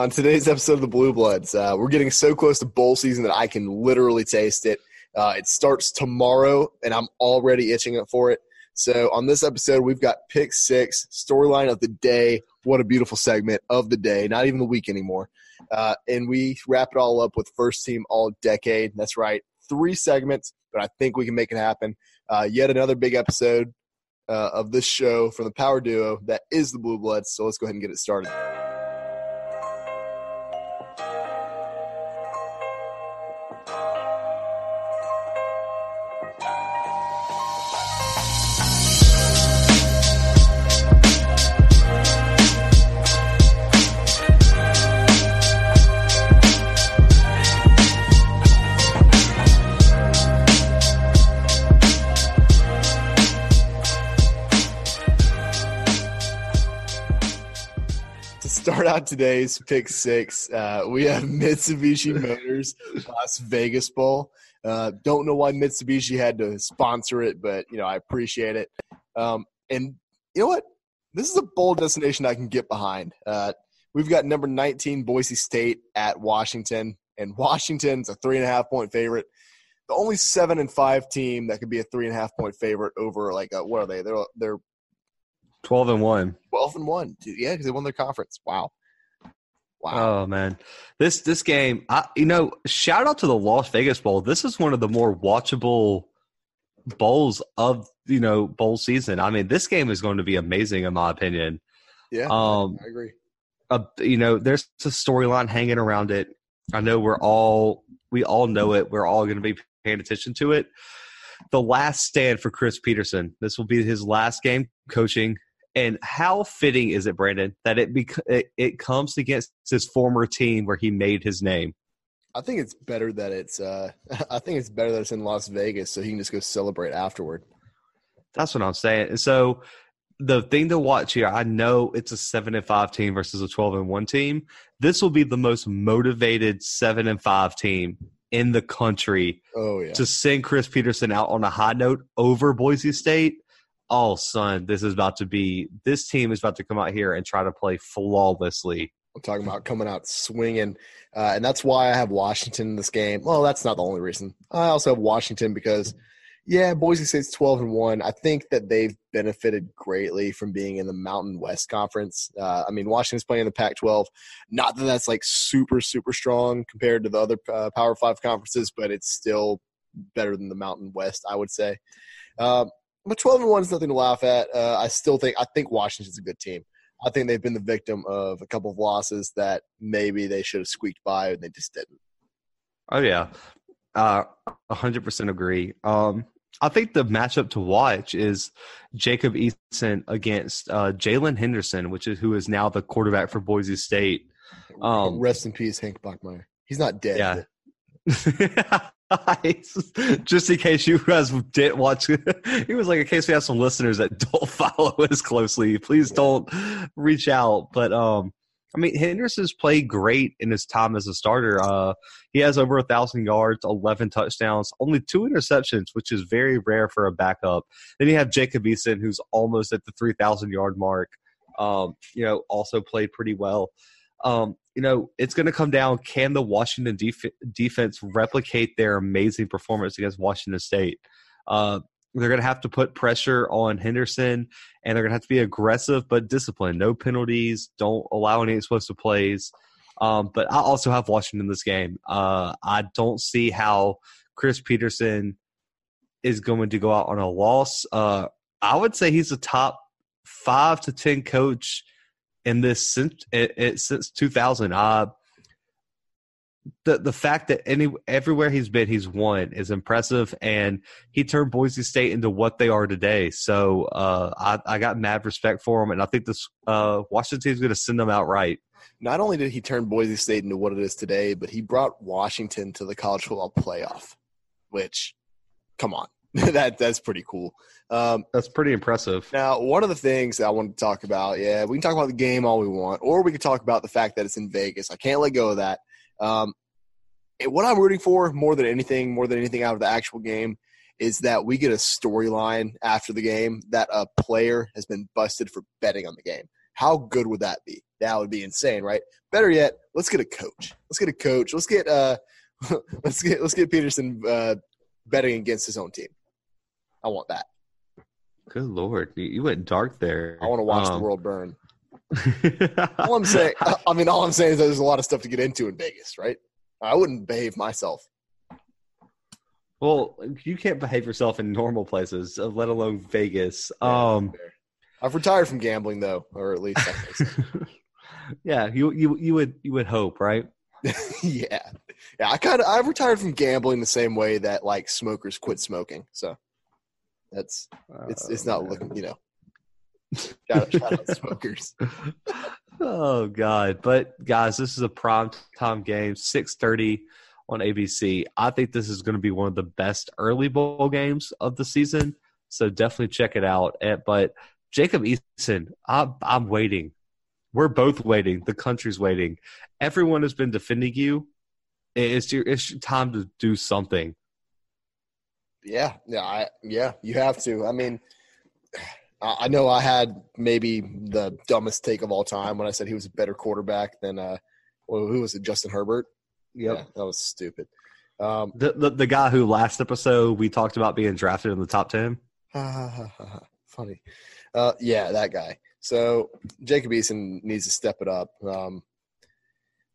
On today's episode of the Bluebloods, uh, we're getting so close to bowl season that I can literally taste it. Uh, it starts tomorrow, and I'm already itching up for it. So, on this episode, we've got pick six, storyline of the day. What a beautiful segment of the day, not even the week anymore. Uh, and we wrap it all up with first team all decade. That's right, three segments, but I think we can make it happen. Uh, yet another big episode uh, of this show from the power duo that is the Bluebloods. So, let's go ahead and get it started. Out today's pick six, uh, we have Mitsubishi Motors Las Vegas Bowl. Uh, don't know why Mitsubishi had to sponsor it, but you know I appreciate it. Um, and you know what? This is a bold destination I can get behind. Uh, we've got number 19 Boise State at Washington, and Washington's a three and a half point favorite. The only seven and five team that could be a three and a half point favorite over like a, what are they? They're they're 12 and 1. 12 and 1. Yeah, because they won their conference. Wow. Wow. Oh man. This this game, I you know, shout out to the Las Vegas Bowl. This is one of the more watchable bowls of, you know, bowl season. I mean, this game is going to be amazing in my opinion. Yeah. Um I agree. Uh, you know, there's a storyline hanging around it. I know we're all we all know it. We're all going to be paying attention to it. The last stand for Chris Petersen. This will be his last game coaching and how fitting is it, Brandon, that it bec- it, it comes against his former team where he made his name? I think it's better that it's. Uh, I think it's better that it's in Las Vegas, so he can just go celebrate afterward. That's what I'm saying. And so the thing to watch here, I know it's a seven and five team versus a twelve and one team. This will be the most motivated seven and five team in the country. Oh yeah. To send Chris Petersen out on a high note over Boise State oh son, this is about to be this team is about to come out here and try to play flawlessly. I'm talking about coming out swinging, uh, and that's why I have Washington in this game. Well, that's not the only reason. I also have Washington because, yeah, Boise State's 12 and one. I think that they've benefited greatly from being in the Mountain West Conference. Uh, I mean, Washington's playing in the Pac-12. Not that that's like super super strong compared to the other uh, Power Five conferences, but it's still better than the Mountain West, I would say. Um, but 12 and 1 is nothing to laugh at. Uh, I still think I think Washington's a good team. I think they've been the victim of a couple of losses that maybe they should have squeaked by and they just didn't. Oh yeah, uh, 100% agree. Um, I think the matchup to watch is Jacob Eason against uh, Jaylon Henderson, which is who is now the quarterback for Boise State. Um, Rest in peace, Hank Bachmeier. He's not dead. Yeah. just in case you guys didn't watch he was like in case we have some listeners that don't follow us closely please don't reach out. But um i mean henderson's played great in his time as a starter. Uh he has over a thousand yards 11 touchdowns only two interceptions which is very rare for a backup. Then you have jacob eason who's almost at the 3000 yard mark. Um you know also played pretty well. Um you know, it's going to come down can the Washington def- defense replicate their amazing performance against Washington State? Uh, they're going to have to put pressure on Henderson and they're going to have to be aggressive but disciplined. No penalties, don't allow any explosive plays. Um, but I also have Washington in this game. Uh, I don't see how Chris Petersen is going to go out on a loss. Uh, I would say he's a top five to 10 coach in this since it, it, since 2000. Uh, the the fact that any everywhere he's been he's won is impressive, and he turned Boise State into what they are today. So uh, I, I got mad respect for him, and I think this uh, Washington is going to send them out right. Not only did he turn Boise State into what it is today, but he brought Washington to the college football playoff. Which, come on, that that's pretty cool. Um, that's pretty impressive. Now, one of the things that I want to talk about, yeah, we can talk about the game all we want, or we can talk about the fact that it's in Vegas. I can't let go of that. Um, what I'm rooting for more than anything, more than anything out of the actual game, is that we get a storyline after the game that a player has been busted for betting on the game. How good would that be? That would be insane, right? Better yet, let's get a coach. Let's get a coach. Let's get uh, let's get let's get Petersen uh, betting against his own team. I want that. Good lord, you- went dark there. I want to watch Um, the world burn. All I'm saying, I mean, all I'm saying is that there's a lot of stuff to get into in Vegas, right? I wouldn't behave myself. well, you can't behave yourself in normal places, uh, let alone Vegas. Um, I've retired from gambling though, or at least I think so. yeah, you you you would you would hope, right? yeah, yeah. I kind of I've retired from gambling the same way that like smokers quit smoking. So that's it's it's Oh, not looking, you know. Shout out, shout out smokers. oh god. But guys this is a prime time game 6.30 on abc i think this is going to be one of the best early bowl games of the season so definitely check it out. Eh, but jacob eason I'm, I'm waiting. We're both waiting. The country's waiting. Everyone has been defending you. It's your, it's your time to do something Yeah, yeah, I, yeah. You have to. I mean, I I know I had maybe the dumbest take of all time when I said he was a better quarterback than uh, well, who was it? Justin Herbert. Yeah, that was stupid. Um, the, the, the guy who last episode we talked about being drafted in the top 10 funny. Uh, yeah, that guy. So Jacob Eason needs to step it up. Um,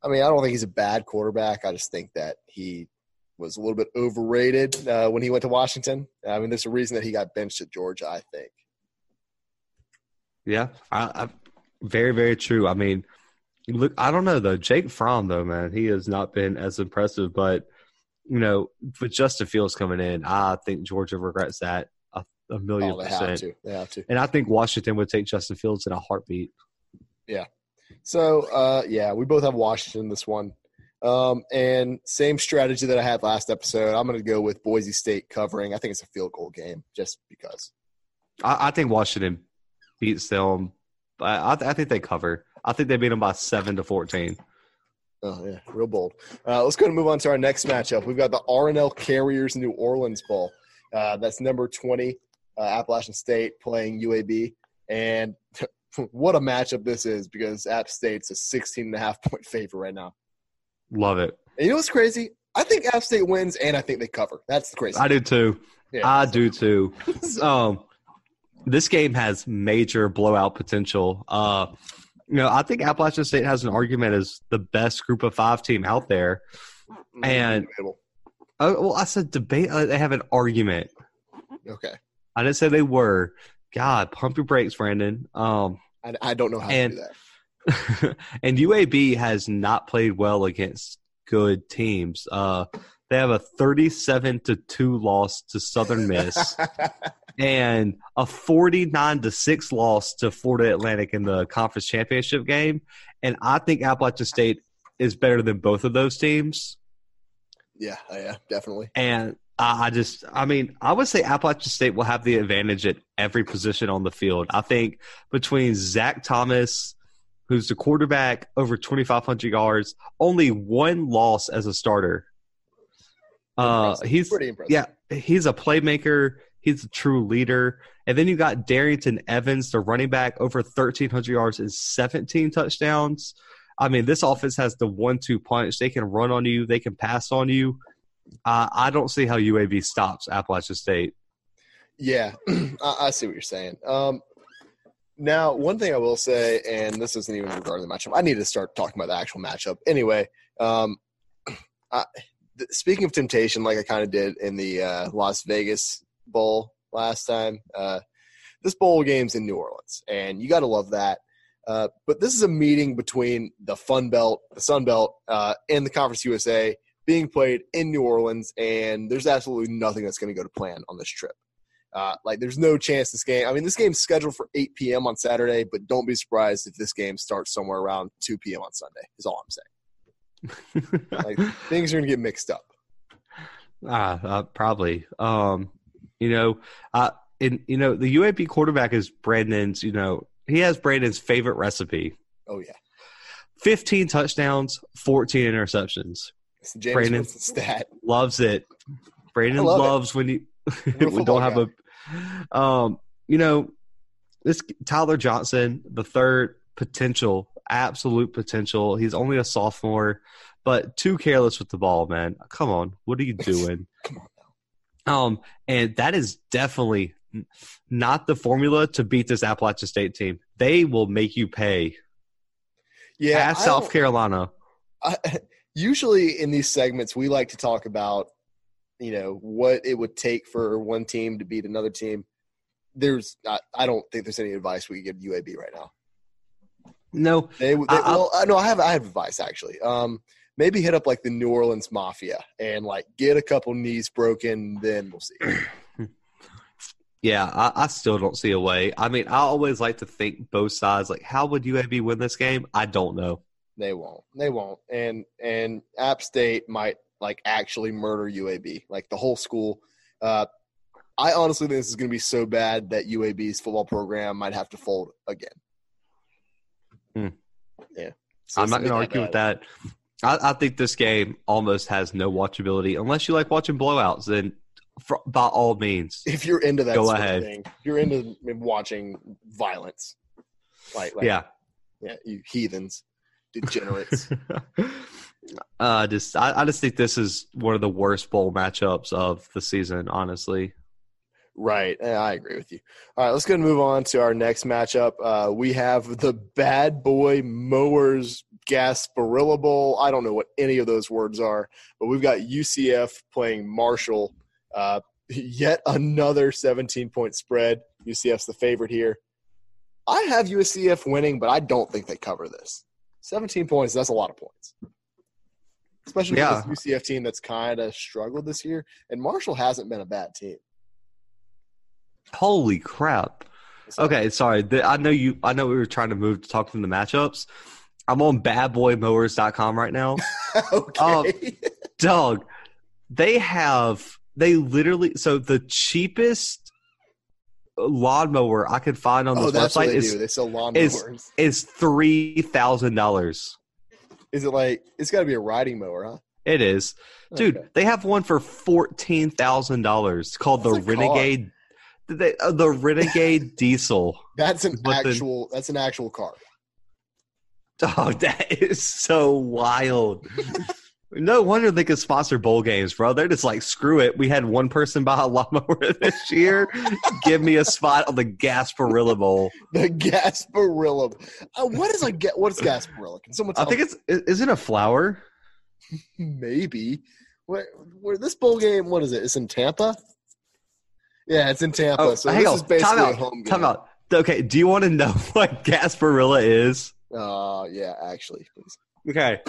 I mean, I don't think he's a bad quarterback. I just think that he was a little bit overrated uh, when he went to Washington. I mean, there's a reason that he got benched at Georgia. I think. Yeah, I, I, very, very true. I mean, look, I don't know though. Jake Fromm, though, man, he has not been as impressive. But you know, with Justin Fields coming in, I think Georgia regrets that a, a million Oh, they have to. They have to. And I think Washington would take Justin Fields in a heartbeat. Yeah. So uh, yeah, we both have Washington this one. Um, and same strategy that I had last episode. I'm going to go with Boise State covering. I think it's a field goal game, just because. I, I think Washington beats them. I, I, I think they cover. I think they beat them by seven to fourteen. Oh yeah, real bold. Uh, let's go and move on to our next matchup. We've got the R+L Carriers New Orleans Bowl. Uh, that's number twenty, uh, Appalachian State playing UAB, and what a matchup this is because App State's a 16 and a half point favorite right now. Love it. And you know what's crazy? I think App State wins, and I think they cover. That's the crazy. I do too. yeah. I do too. um, this game has major blowout potential. Uh, you know, I think Appalachian State has an argument as the best Group of Five team out there. and- Debatable. Oh, well, I said debate. Uh, they have an argument. okay, I didn't say they were. God, pump your brakes, Brandon. Um, I, I don't know how And- to do that. and UAB has not played well against good teams. Uh, they have a thirty-seven to two loss to Southern Miss. and a 49 to 6 loss to Florida Atlantic in the conference championship game. And I think Appalachian State is better than both of those teams. yeah, uh, yeah, definitely. And I I just, I mean, I would say Appalachian State will have the advantage at every position on the field. I think between Zach Thomas, who's the quarterback, over 2,500 yards, only one loss as a starter. Uh, he's pretty impressive. yeah, he's a playmaker. He's a true leader. And then you got Darrynton Evans, the running back, over 1,300 yards and 17 touchdowns. I mean, this offense has the one-two punch. They can run on you. They can pass on you. Uh, I don't see how UAB stops Appalachian State. Yeah, I, I see what you're saying. Um, now, one thing I will say, and this isn't even regarding the matchup, I need to start talking about the actual matchup. Anyway, um, I, th- speaking of temptation, like I kind of did in the uh, Las Vegas Bowl last time, uh, this bowl game's in New Orleans, and you got to love that. Uh, but this is a meeting between the Fun Belt, the Sun Belt, uh, and the Conference USA being played in New Orleans, and there's absolutely nothing that's going to go to plan on this trip. Uh, like, there's no chance this game. I mean, this game's scheduled for 8 p.m. on Saturday, but don't be surprised if this game starts somewhere around 2 p.m. on Sunday. Is all I'm saying. Like, things are going to get mixed up. Ah, uh, probably. Um, you know, uh, and you know the UAB quarterback is Brandon's. You know, he has Brandon's favorite recipe: Oh yeah, fifteen touchdowns, fourteen interceptions. it's the James Brandon. Stat. Loves it. Brandon love it. loves when you we don't have a. Um, you know, this Tyler Johnston, the third, potential, absolute potential. He's only a sophomore, but too careless with the ball, man. Come on, what are you doing? Come on. Um, and that is definitely not the formula to beat this Appalachian State team. They will make you pay. Yeah, South Carolina. I, usually in these segments, we like to talk about, you know, what it would take for one team to beat another team. There's, I, I don't think there's any advice we could give UAB right now. No, They, they I- I- well, I, no, I have, I have advice actually. Um, maybe hit up like the New Orleans Mafia and like get a couple knees broken, then we'll see. Yeah, I, I still don't see a way. I mean, I always like to think both sides. Like, how would UAB win this game? I don't know. They won't. They won't. And and App State might like actually murder UAB, like the whole school. Uh, I honestly think this is going to be so bad that UAB's football program might have to fold again. Hmm. Yeah, So I'm not going to argue with that. I, I think this game almost has no watchability unless you like watching blowouts. Then, for, by all means, If you're into that Go ahead. thing, you're into watching violence. Like, like yeah. yeah, you heathens, degenerates. uh, just I, I just think this is one of the worst bowl matchups of the season. Honestly, Right. I agree with you. All right, let's go and move on to our next matchup. Uh, we have the Bad Boy Mowers Gasparilla Bowl. I don't know what any of those words are, but we've got UCF playing Marshall. Uh, yet another 17 point spread. UCF's the favorite here. I have UCF winning, but I don't think they cover this. 17 points, that's a lot of points. Especially Yeah. for this UCF team that's kind of struggled this year. And Marshall hasn't been a bad team. holy crap! Okay, sorry. The, I know you. I know we were trying to move to talk from the matchups. I'm on badboymowers.com right now. okay. Um, Dog, they have they literally so the cheapest lawnmower I could find on oh, this website they is do. They sell is- is three thousand dollars. Is it like it's got to be a riding mower, huh? It is, dude. Okay. They have one for fourteen thousand dollars called the it called? Renegade. They, uh, the Renegade Diesel. That's an But the- actual. that's an actual car. Dog, that is so wild. no wonder they could sponsor bowl games, bro. They're just like, screw it. We had one person buy a lawnmower this year. Give me a spot on the Gasparilla Bowl. The Gasparilla. Uh, what is a what is Gasparilla? Can someone I think it's isn't it a flower. maybe. Where, where this bowl game? What is it? It's in Tampa. Yeah, it's in Tampa. Oh, so hang this on. is basically Time a out. home game. Time out. Okay, do you want to know what Gasparilla is? Uh, yeah, actually, please. Okay.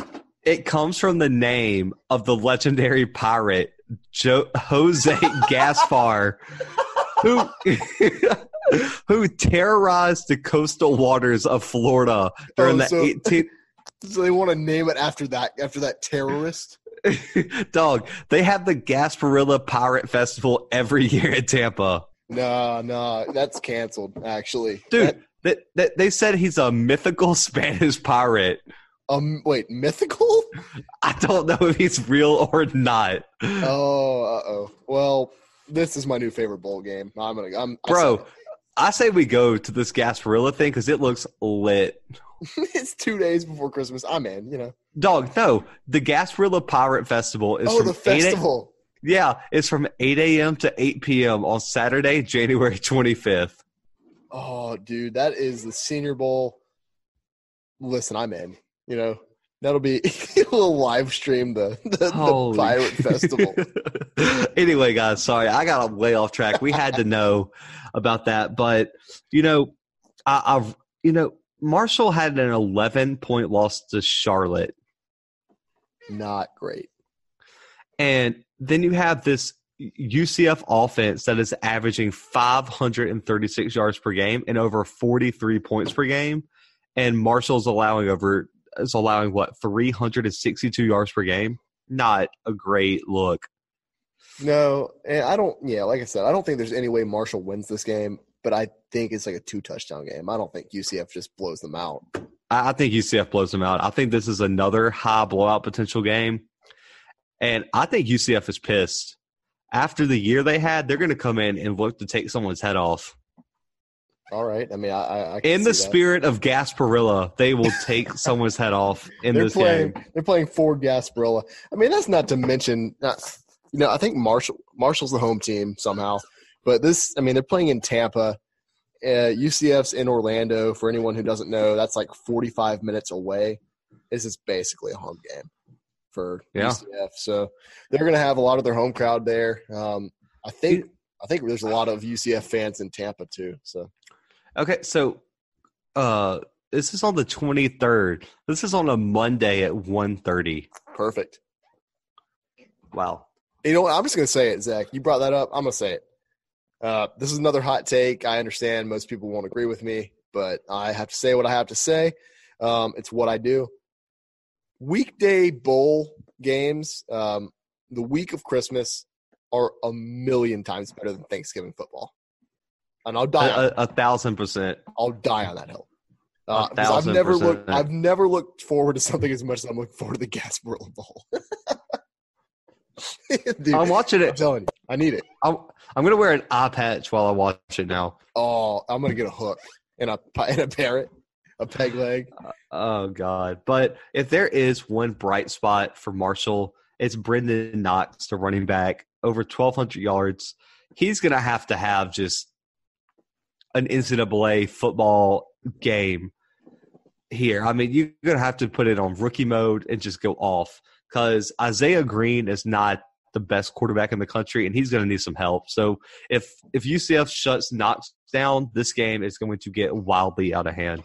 It comes from the name of the legendary pirate jo- Jose Gaspar, who who terrorized the coastal waters of Florida during Oh, the so- 18th. So they want to name it after that after that terrorist. Dog, they have the Gasparilla Pirate Festival every year in Tampa. No, no, that's canceled. Actually, Dude, That- they, they, they said he's a mythical Spanish pirate. Um, wait, mythical? I don't know if he's real or not. Oh, uh oh. Well, this is my new favorite bowl game. I'm gonna, I'm, Bro, I say we go to this Gasparilla thing because it looks lit. it's two days before Christmas. I'm in. You know. Dog, no. The Gasparilla Pirate Festival is oh, from the 8 a- festival. yeah, it's from 8 a.m. to 8 p.m. on Saturday, January 25th. Oh, dude, that is the Senior Bowl. Listen, I'm in. You know, that'll be we'll live stream the the, the pirate festival. anyway, guys, sorry, I got way off track. We had to know about that, but you know, I, I've you know, Marshall had an 11 point loss to Charlotte, Not great. and then you have this UCF offense that is averaging 536 yards per game and over 43 points per game, and Marshall's allowing over is allowing what 362 yards per game. Not a great look. No, and I don't. Yeah, like I said, I don't think there's any way Marshall wins this game. But I think it's like a two touchdown game. I don't think UCF just blows them out. I I think UCF blows them out. I think this is another high blowout potential game. And I think UCF is pissed. After the year they had, they're going to come in and look to take someone's head off. All right. I mean, I, I, in the spirit of Gasparilla, they will take someone's head off in they're this playing, game. They're playing for Gasparilla. I mean, that's not to mention. Not, you know, I think Marshall Marshall's the home team somehow, but this. I mean, they're playing in Tampa. Uh, UCF's in Orlando. For anyone who doesn't know, that's like 45 minutes away. This is basically a home game for Yeah. UCF. So they're going to have a lot of their home crowd there. Um, I think. I think there's a lot of UCF fans in Tampa too. So Okay, so uh this is on the 23rd. This is on a Monday at 1:30. perfect. Wow. You know what? I'm just going to say it, Zach. You brought that up. I'm going to say it. Uh, this is another hot take. I understand most people won't agree with me, but I have to say what I have to say. Um, it's what I do. Weekday bowl games, um, the week of Christmas, are a million times better than Thanksgiving football. And I'll die. on, a, a thousand percent. I'll die on that hill. Uh, I've never percent. looked. I've never looked forward to something as much as I'm looking forward to the Gasparilla Bowl. Dude, I'm watching I'm it. telling you, I need it. I'm, I'm gonna wear an eye patch while I watch it now. Oh, I'm gonna get a hook and a and a parrot, a peg leg. Oh God! But if there is one bright spot for Marshall, it's Brenden Knox, the running back, over 1,200 yards. He's gonna have to have just an NCAA football game here. I mean, you're gonna have to put it on rookie mode and just go off because Isaiah Green is not the best quarterback in the country, and he's going to need some help. So if if UCF shuts Knox down, this game is going to get wildly out of hand.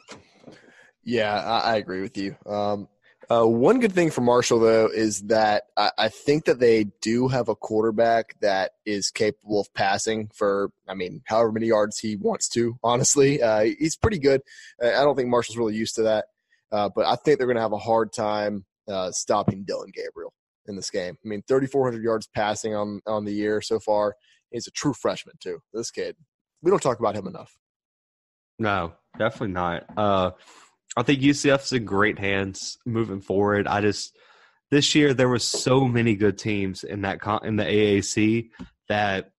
Yeah, I, I agree with you. Um, uh, one good thing for Marshall though is that I, I think that they do have a quarterback that is capable of passing for, I mean, however many yards he wants to. Honestly, uh, he's pretty good. Uh, I don't think Marshall's really used to that, uh, but I think they're going to have a hard time uh, stopping Dillon Gabriel in this game. I mean, 3,400 yards passing on on the year so far. He's a true freshman too. This kid, we don't talk about him enough. No, definitely not. I think UCF's in great hands moving forward. I just this year there were so many good teams in that con- in the AAC that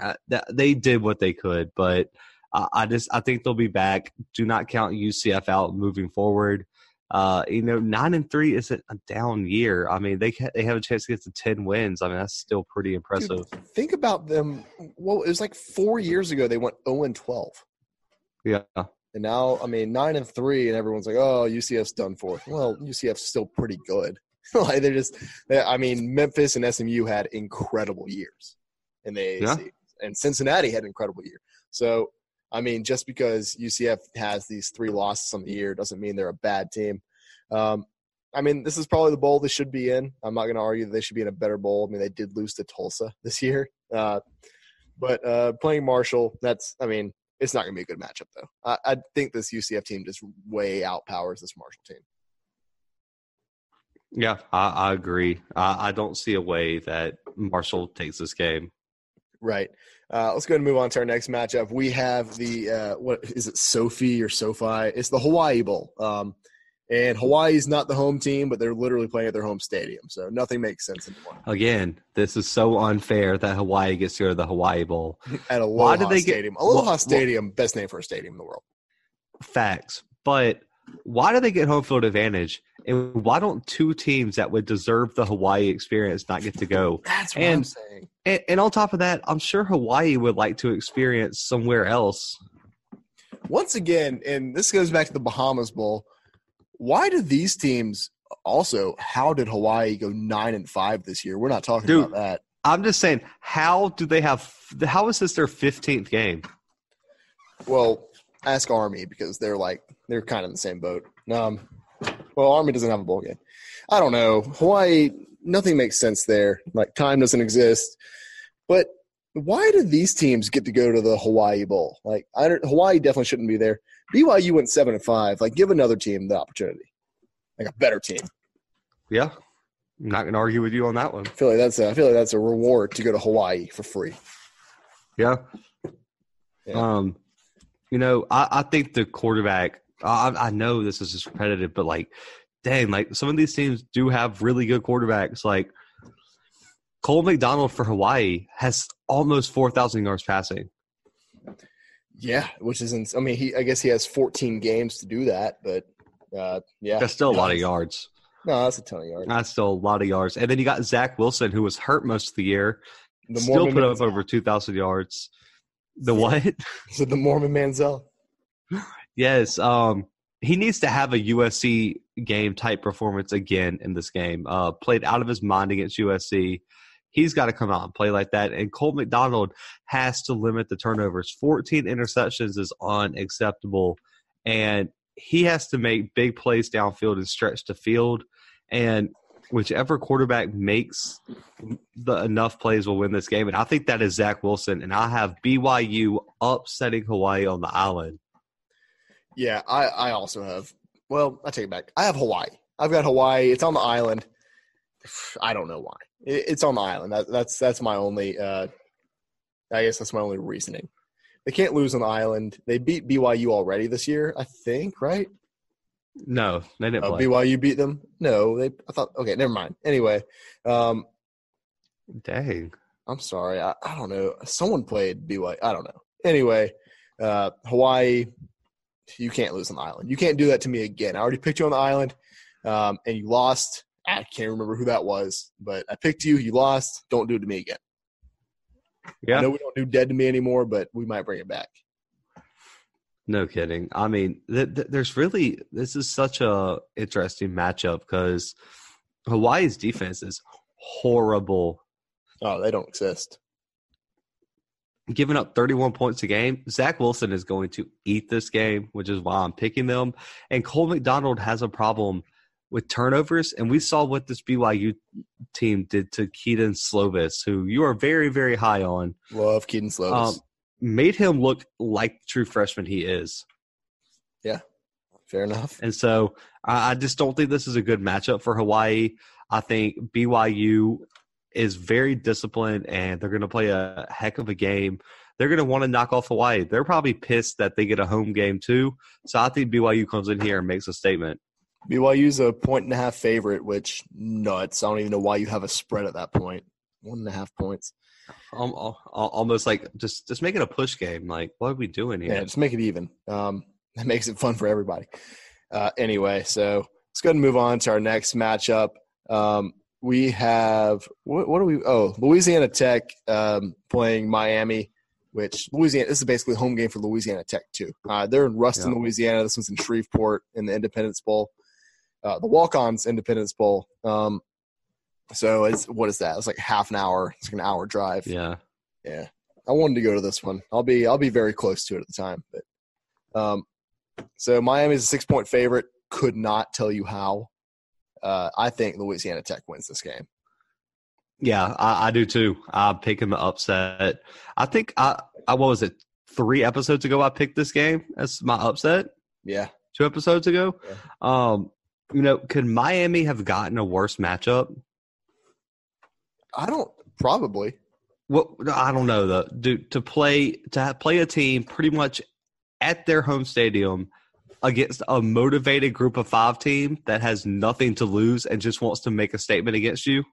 uh, that they did what they could, but uh, I just I think they'll be back. Do not count UCF out moving forward. Uh, you know, nine and three isn't a down year. I mean, they they have a chance to get to ten wins. I mean, that's still pretty impressive. Dude, think about them. Well, it was like four years ago they went 0 and 12. Yeah, And now, I mean, nine and three, and everyone's like, "Oh, UCF's done for." Well, UCF's still pretty good. like they're just, they, I mean, Memphis and SMU had incredible years in the AAC, Yeah. and Cincinnati had an incredible year. So, I mean, just because UCF has these three losses on the year doesn't mean they're a bad team. Um, I mean, this is probably the bowl they should be in. I'm not going to argue that they should be in a better bowl. I mean, they did lose to Tulsa this year, uh, but uh, playing Marshall, that's, I mean, it's not going to be a good matchup, though. I, I think this UCF team just way outpowers this Marshall team. yeah, I, I agree. I, I don't see a way that Marshall takes this game. Right. Uh, let's go ahead and move on to our next matchup. We have the uh, what is it, Sophie or SoFi? It's the Hawaii Bowl. Um, and Hawaii's not the home team, but they're literally playing at their home stadium, so nothing makes sense anymore. Again, this is so unfair that Hawaii gets to go to the Hawaii Bowl. At Aloha Why did they get- Stadium, Aloha wha- Stadium, best name for a stadium in the world. Facts. But why do they get home field advantage? And why don't two teams that would deserve the Hawaii experience not get to go? That's what I'm saying. And, and on top of that, I'm sure Hawaii would like to experience somewhere else. Once again, and this goes back to the Bahamas Bowl. Why do these teams also? How did Hawaii go nine and five this year? We're not talking Dude. about that. I'm just saying, how do they have? How is this their 15th game? Well, ask Army because they're like they're kind of in the same boat. Um, well, Army doesn't have a bowl game. I don't know. Hawaii, nothing makes sense there. Like time doesn't exist. But why do these teams get to go to the Hawaii Bowl? Like I don't, Hawaii definitely shouldn't be there. BYU went seven and five. Like give another team the opportunity, like a better team. Yeah, I'm not going to argue with you on that one. I feel like that's a, I feel like that's a reward to go to Hawaii for free. Yeah. Yeah. Um, you know, I, I think the quarterback. I, I know this is just repetitive, but like, dang, like some of these teams do have really good quarterbacks. Like Cole McDonald for Hawaii has almost four thousand yards passing. Yeah, which isn't. I mean, he. I guess he has 14 games to do that, but uh, yeah, That's still a lot of yards. No, that's a ton of yards. That's still a lot of yards. And then you got Zach Wilson, who was hurt most of the year, The still Mormon put up over 2,000 yards. The Yeah. what? So the Mormon Manziel. Yes. Um, he needs to have a USC game type performance again in this game. Uh, played out of his mind against USC. He's got to come out and play like that. And Cole McDonald has to limit the turnovers. 14 interceptions is unacceptable. And he has to make big plays downfield and stretch the field. And whichever quarterback makes the enough plays will win this game. And I think that is Zach Wilson. And I have BYU upsetting Hawaii on the island. Yeah, I, I also have. Well, I take it back. I have Hawaii. I've got Hawaii. It's on the island. I don't know why. It, it's on the island. That, that's that's my only. Uh, I guess that's my only reasoning. They can't lose on the island. They beat BYU already this year, I think. Right? No, they didn't Uh, play. BYU beat them. No, they. I thought. Okay, never mind. Anyway, um, Dang. I'm sorry. I, I don't know. Someone played BYU. I don't know. Anyway, uh, Hawaii, you can't lose on the island. You can't do that to me again. I already picked you on the island, um, and you lost. I can't remember who that was, but I picked you. You lost. Don't do it to me again. I know we don't do dead to me anymore, but we might bring it back. No kidding. I mean, th- th- there's really this is such a interesting matchup because Hawaii's defense is horrible, Oh, they don't exist. giving up 31 points a game. Zach Wilson is going to eat this game, which is why I'm picking them. And Cole McDonald has a problem with turnovers, and we saw what this BYU team did to Kedon Slovis, who you are very, very high on. Love Kedon Slovis. Um, made him look like the true freshman he is. Yeah, fair enough. And so I, I just don't think this is a good matchup for Hawaii. I think BYU is very disciplined and they're going to play a heck of a game. They're going to want to knock off Hawaii. They're probably pissed that they get a home game too. So I think BYU comes in here and makes a statement. BYU's a point and a half favorite, which nuts. I don't even know why you have a spread at that point. One and a half points. Um, al- al- almost like just just make it a push game. Like what are we doing here? Yeah, just make it even. Um, that makes it fun for everybody. Uh, anyway, so let's go ahead and move on to our next matchup. Um, we have what, what do we? Oh, Louisiana Tech um, playing Miami, which Louisiana. This is basically a home game for Louisiana Tech too. Uh, they're in Ruston, Yeah. Louisiana. This one's in Shreveport in the Independence Bowl, uh, the Walk-Ons Independence Bowl. Um, so it's what is that? It's like half an hour. It's like an hour drive. Yeah. Yeah, I wanted to go to this one. I'll be I'll be very close to it at the time. But um, so Miami's a six point favorite. Could not tell you how. Uh, I think Louisiana Tech wins this game. Yeah, I, I do too. I'm picking the upset. I think I, I what was it? Three episodes ago, I picked this game as my upset. Yeah, Two episodes ago. Yeah. Um, you know, could Miami have gotten a worse matchup? I don't probably. What I don't know though. Do to play to play a team pretty much at their home stadium against a motivated group of five team that has nothing to lose and just wants to make a statement against you.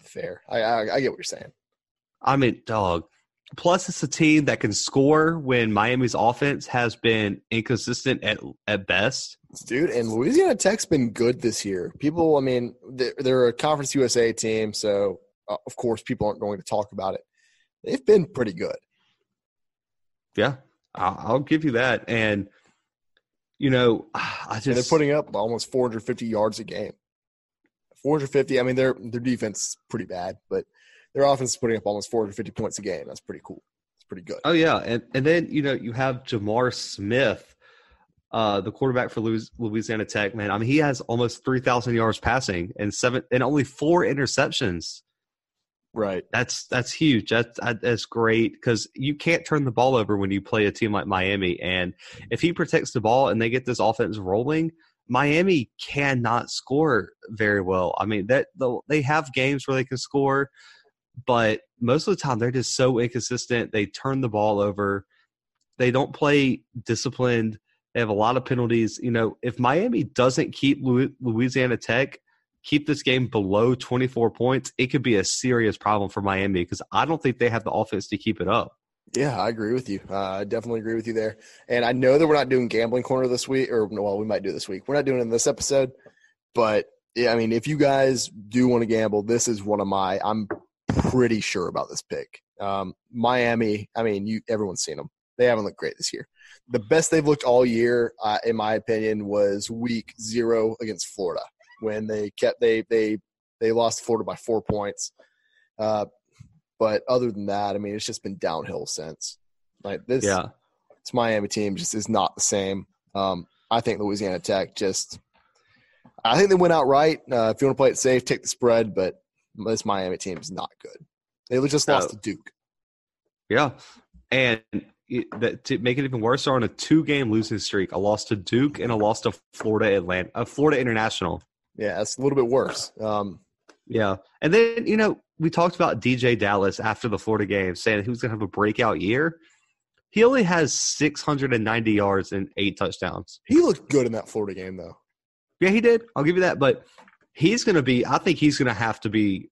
Fair. I I, I get what you're saying. I mean, dog. Plus, it's a team that can score when Miami's offense has been inconsistent at at best. Dude, and Louisiana Tech's been good this year. People, I mean, they're, they're a Conference USA team, so uh, of course people aren't going to talk about it. They've been pretty good. Yeah, I'll, I'll give you that. And you know, I And they're putting up almost 450 yards a game. 450. I mean, their their defense is pretty bad, but their offense is putting up almost 450 points a game. That's pretty cool. It's pretty good. Oh yeah, and and then you know you have J'Mar Smith, uh, the quarterback for Louisiana Tech. Man, I mean he has almost three thousand yards passing and seven and only four interceptions. Right. That's that's huge. That's that's great because you can't turn the ball over when you play a team like Miami. And if he protects the ball and they get this offense rolling, Miami cannot score very well. I mean that they have games where they can score, but most of the time they're just so inconsistent. They turn the ball over. They don't play disciplined. They have a lot of penalties. You know, if Miami doesn't keep Louisiana Tech keep this game below 24 points, it could be a serious problem for Miami because I don't think they have the offense to keep it up. Yeah, I agree with you. Uh, I definitely agree with you there. And I know that we're not doing gambling corner this week, or well, we might do this week. We're not doing it in this episode, but yeah, I mean, if you guys do want to gamble, this is one of my. I'm pretty sure about this pick. Um, Miami. I mean, you everyone's seen them. They haven't looked great this year. The best they've looked all year, uh, in my opinion, was week zero against Florida when they kept they they they lost Florida by four points. Uh, but other than that, I mean, it's just been downhill since. Like this, Yeah. this Miami team just is not the same. Um, I think Louisiana Tech just. I think they went out right. Uh, if you want to play it safe, take the spread. But this Miami team is not good. They just lost No. to Duke. Yeah, and that, to make it even worse, they're on a two-game losing streak. A loss to Duke and a loss to Florida Atlanta, uh, Florida International. Yeah, it's a little bit worse. Um, Yeah, and then you know we talked about DJ Dallas after the Florida game, saying he was going to have a breakout year. He only has 690 yards and eight touchdowns. he looked good in that Florida game, though. Yeah, he did. I'll give you that. But he's going to be, I think he's going to have to be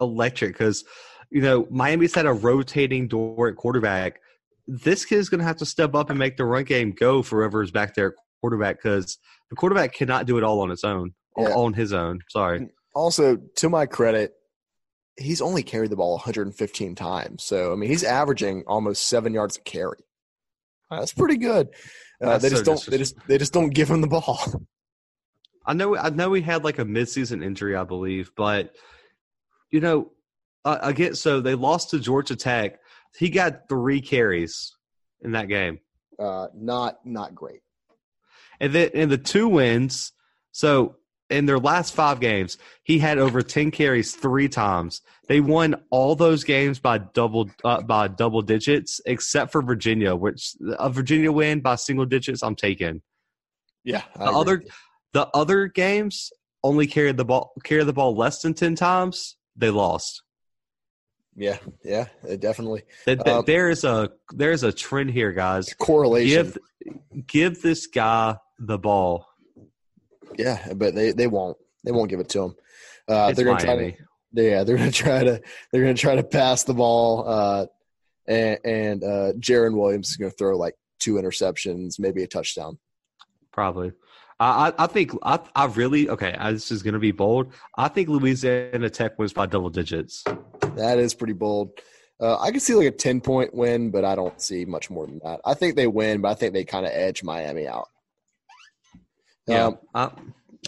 electric because, you know, Miami's had a rotating door at quarterback. This kid is going to have to step up and make the run game go for whoever's back there at quarterback because the quarterback cannot do it all on its own, Yeah. on his own. Sorry. Also, to my credit, he's only carried the ball 115 times. So, I mean, he's averaging almost seven yards a carry. That's pretty good. Uh, That's they so just don't. They just they just don't give him the ball. I know. I know he had like a midseason injury, I believe, but you know, uh, again, so they lost to Georgia Tech. He got three carries in that game, Uh, not not great. and then in the two wins. So in their last five games, he had over ten carries three times. They won all those games by double uh, by double digits, except for Virginia, which a Virginia win by single digits. I'm taking. Yeah, The other the other games only carried the ball carried the ball less than ten times. They lost. Yeah, yeah, uh, definitely Th- th- Um, there is a there is a trend here, guys. correlation. Give give this guy the ball. yeah, but they they won't. They won't give it to him. Uh, they're gonna try Miami. to. Yeah, they're gonna try to. They're gonna try to pass the ball. Uh, and and uh, Jarren Williams is gonna throw like two interceptions, maybe a touchdown. Probably. I, I think I I really okay. I, this is going to be bold. I think Louisiana Tech wins by double digits. That is pretty bold. Uh, I can see like a ten point win, but I don't see much more than that. I think they win, but I think they kind of edge Miami out. Yeah, Um, I,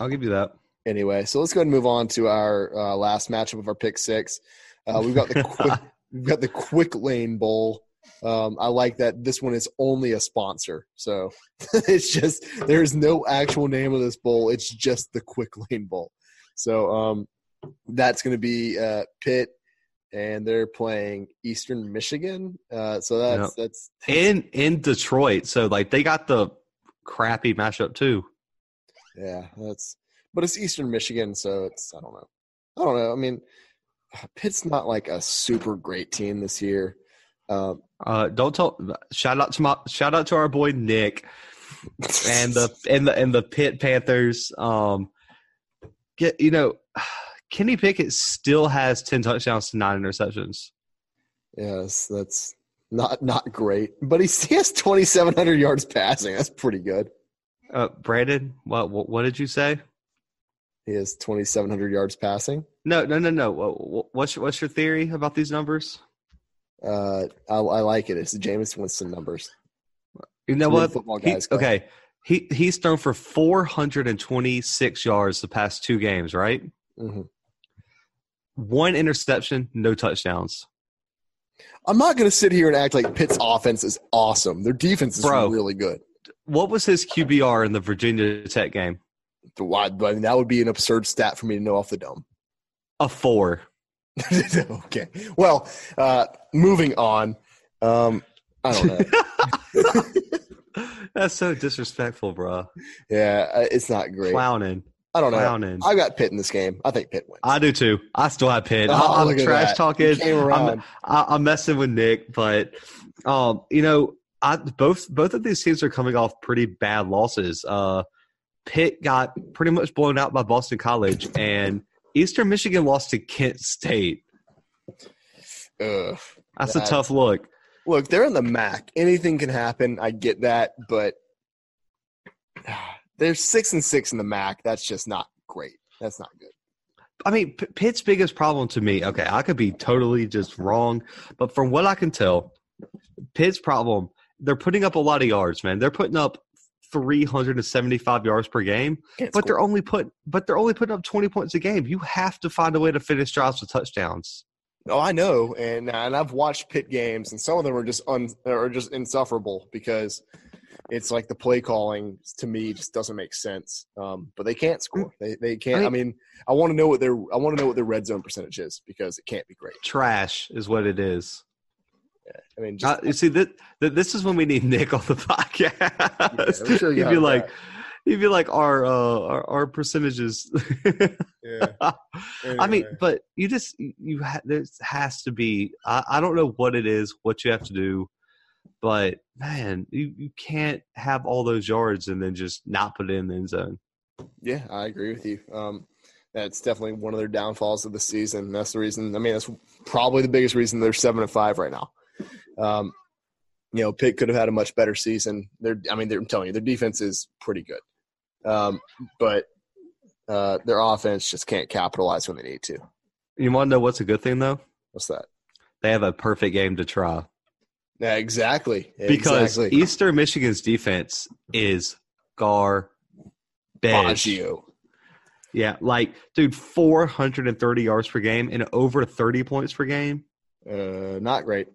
I'll give you that. anyway, so let's go ahead and move on to our uh, last matchup of our pick six. Uh, we've got the quick, we've got the Quick Lane Bowl. Um, I like that this one is only a sponsor, so it's just there's no actual name of this bowl. It's just the Quick Lane Bowl. So um, that's going to be uh, Pitt, and they're playing Eastern Michigan. Uh, so that's Yep. that's in in Detroit. So like they got the crappy matchup too. Yeah, that's but it's Eastern Michigan, so it's I don't know. I don't know. I mean, Pitt's not like a super great team this year. Um, Uh, don't tell. Shout out to my shout out to our boy Nick and the and the and the Pitt Panthers. Um, get you know, Kenny Pickett still has ten touchdowns to nine interceptions. yes, that's not not great, but he, he has twenty seven hundred yards passing. That's pretty good. Uh, Brandon, what, what what did you say? He has twenty seven hundred yards passing. No, no, no, no. What, what's your, what's your theory about these numbers? Uh, I, I like it. It's the Jameis Winston numbers. You know what football guys go. okay, he he's thrown for four hundred and twenty six yards the past two games. Right, hmm one interception, no touchdowns. I'm not going to sit here and act like Pitt's offense is awesome. Their defense is Bro. really good. What was his QBR in the Virginia Tech game? Why? I mean, that would be an absurd stat for me to know off the dome. A four. okay. Well, uh, moving on. Um, I don't know. That's so disrespectful, bro. yeah, uh, it's not great. Clowning, I don't know. clowning. I got Pitt in this game. I think Pitt wins. I do too. I still have Pitt. Oh, I, I'm at trash that. talking. Around. I, I'm messing with Nick, but um, you know, I both both of these teams are coming off pretty bad losses. Uh, Pitt got pretty much blown out by Boston College, and Eastern Michigan lost to Kent State. Ugh. That's That- a tough look. Look, they're in the MAC. Anything can happen. I get that, but they're six and six in the MAC. That's just not great. That's not good. I mean, P- Pitt's biggest problem to me. Okay, I could be totally just wrong, but from what I can tell, Pitt's problem. They're putting up a lot of yards, man. They're putting up 375 yards per game, Can't but score. they're only put but they're only putting up 20 points a game. You have to find a way to finish drives with touchdowns. Oh, I know, and and I've watched Pitt games, and some of them are just un are just insufferable because it's like the play calling to me just doesn't make sense. Um, but they can't score. They they can't. I I mean, I want to know what their I want to know what their red zone percentage is because it can't be great. Trash is what it is. I mean, just, Uh, you see that this is when we need Nick on the podcast. we should've he'd be like, that. he'd be like our uh, our, our percentages. yeah. I mean, but you just you ha- there has to be. I, I don't know what it is, what you have to do, but man, you, you can't have all those yards and then just not put it in the end zone. Yeah, I agree with you. Um, that's definitely one of their downfalls of the season. That's the reason. I mean, that's probably the biggest reason they're seven and five right now. Um, you know, Pitt could have had a much better season. They're, I mean, they're, I'm telling you, their defense is pretty good, um, but uh, their offense just can't capitalize when they need to. You want to know what's a good thing though? What's that? They have a perfect game to try Yeah, exactly. because exactly. Eastern Michigan's defense is garbage. Baggio. Yeah, like dude, 430 yards per game and over 30 points per game. Uh, not great.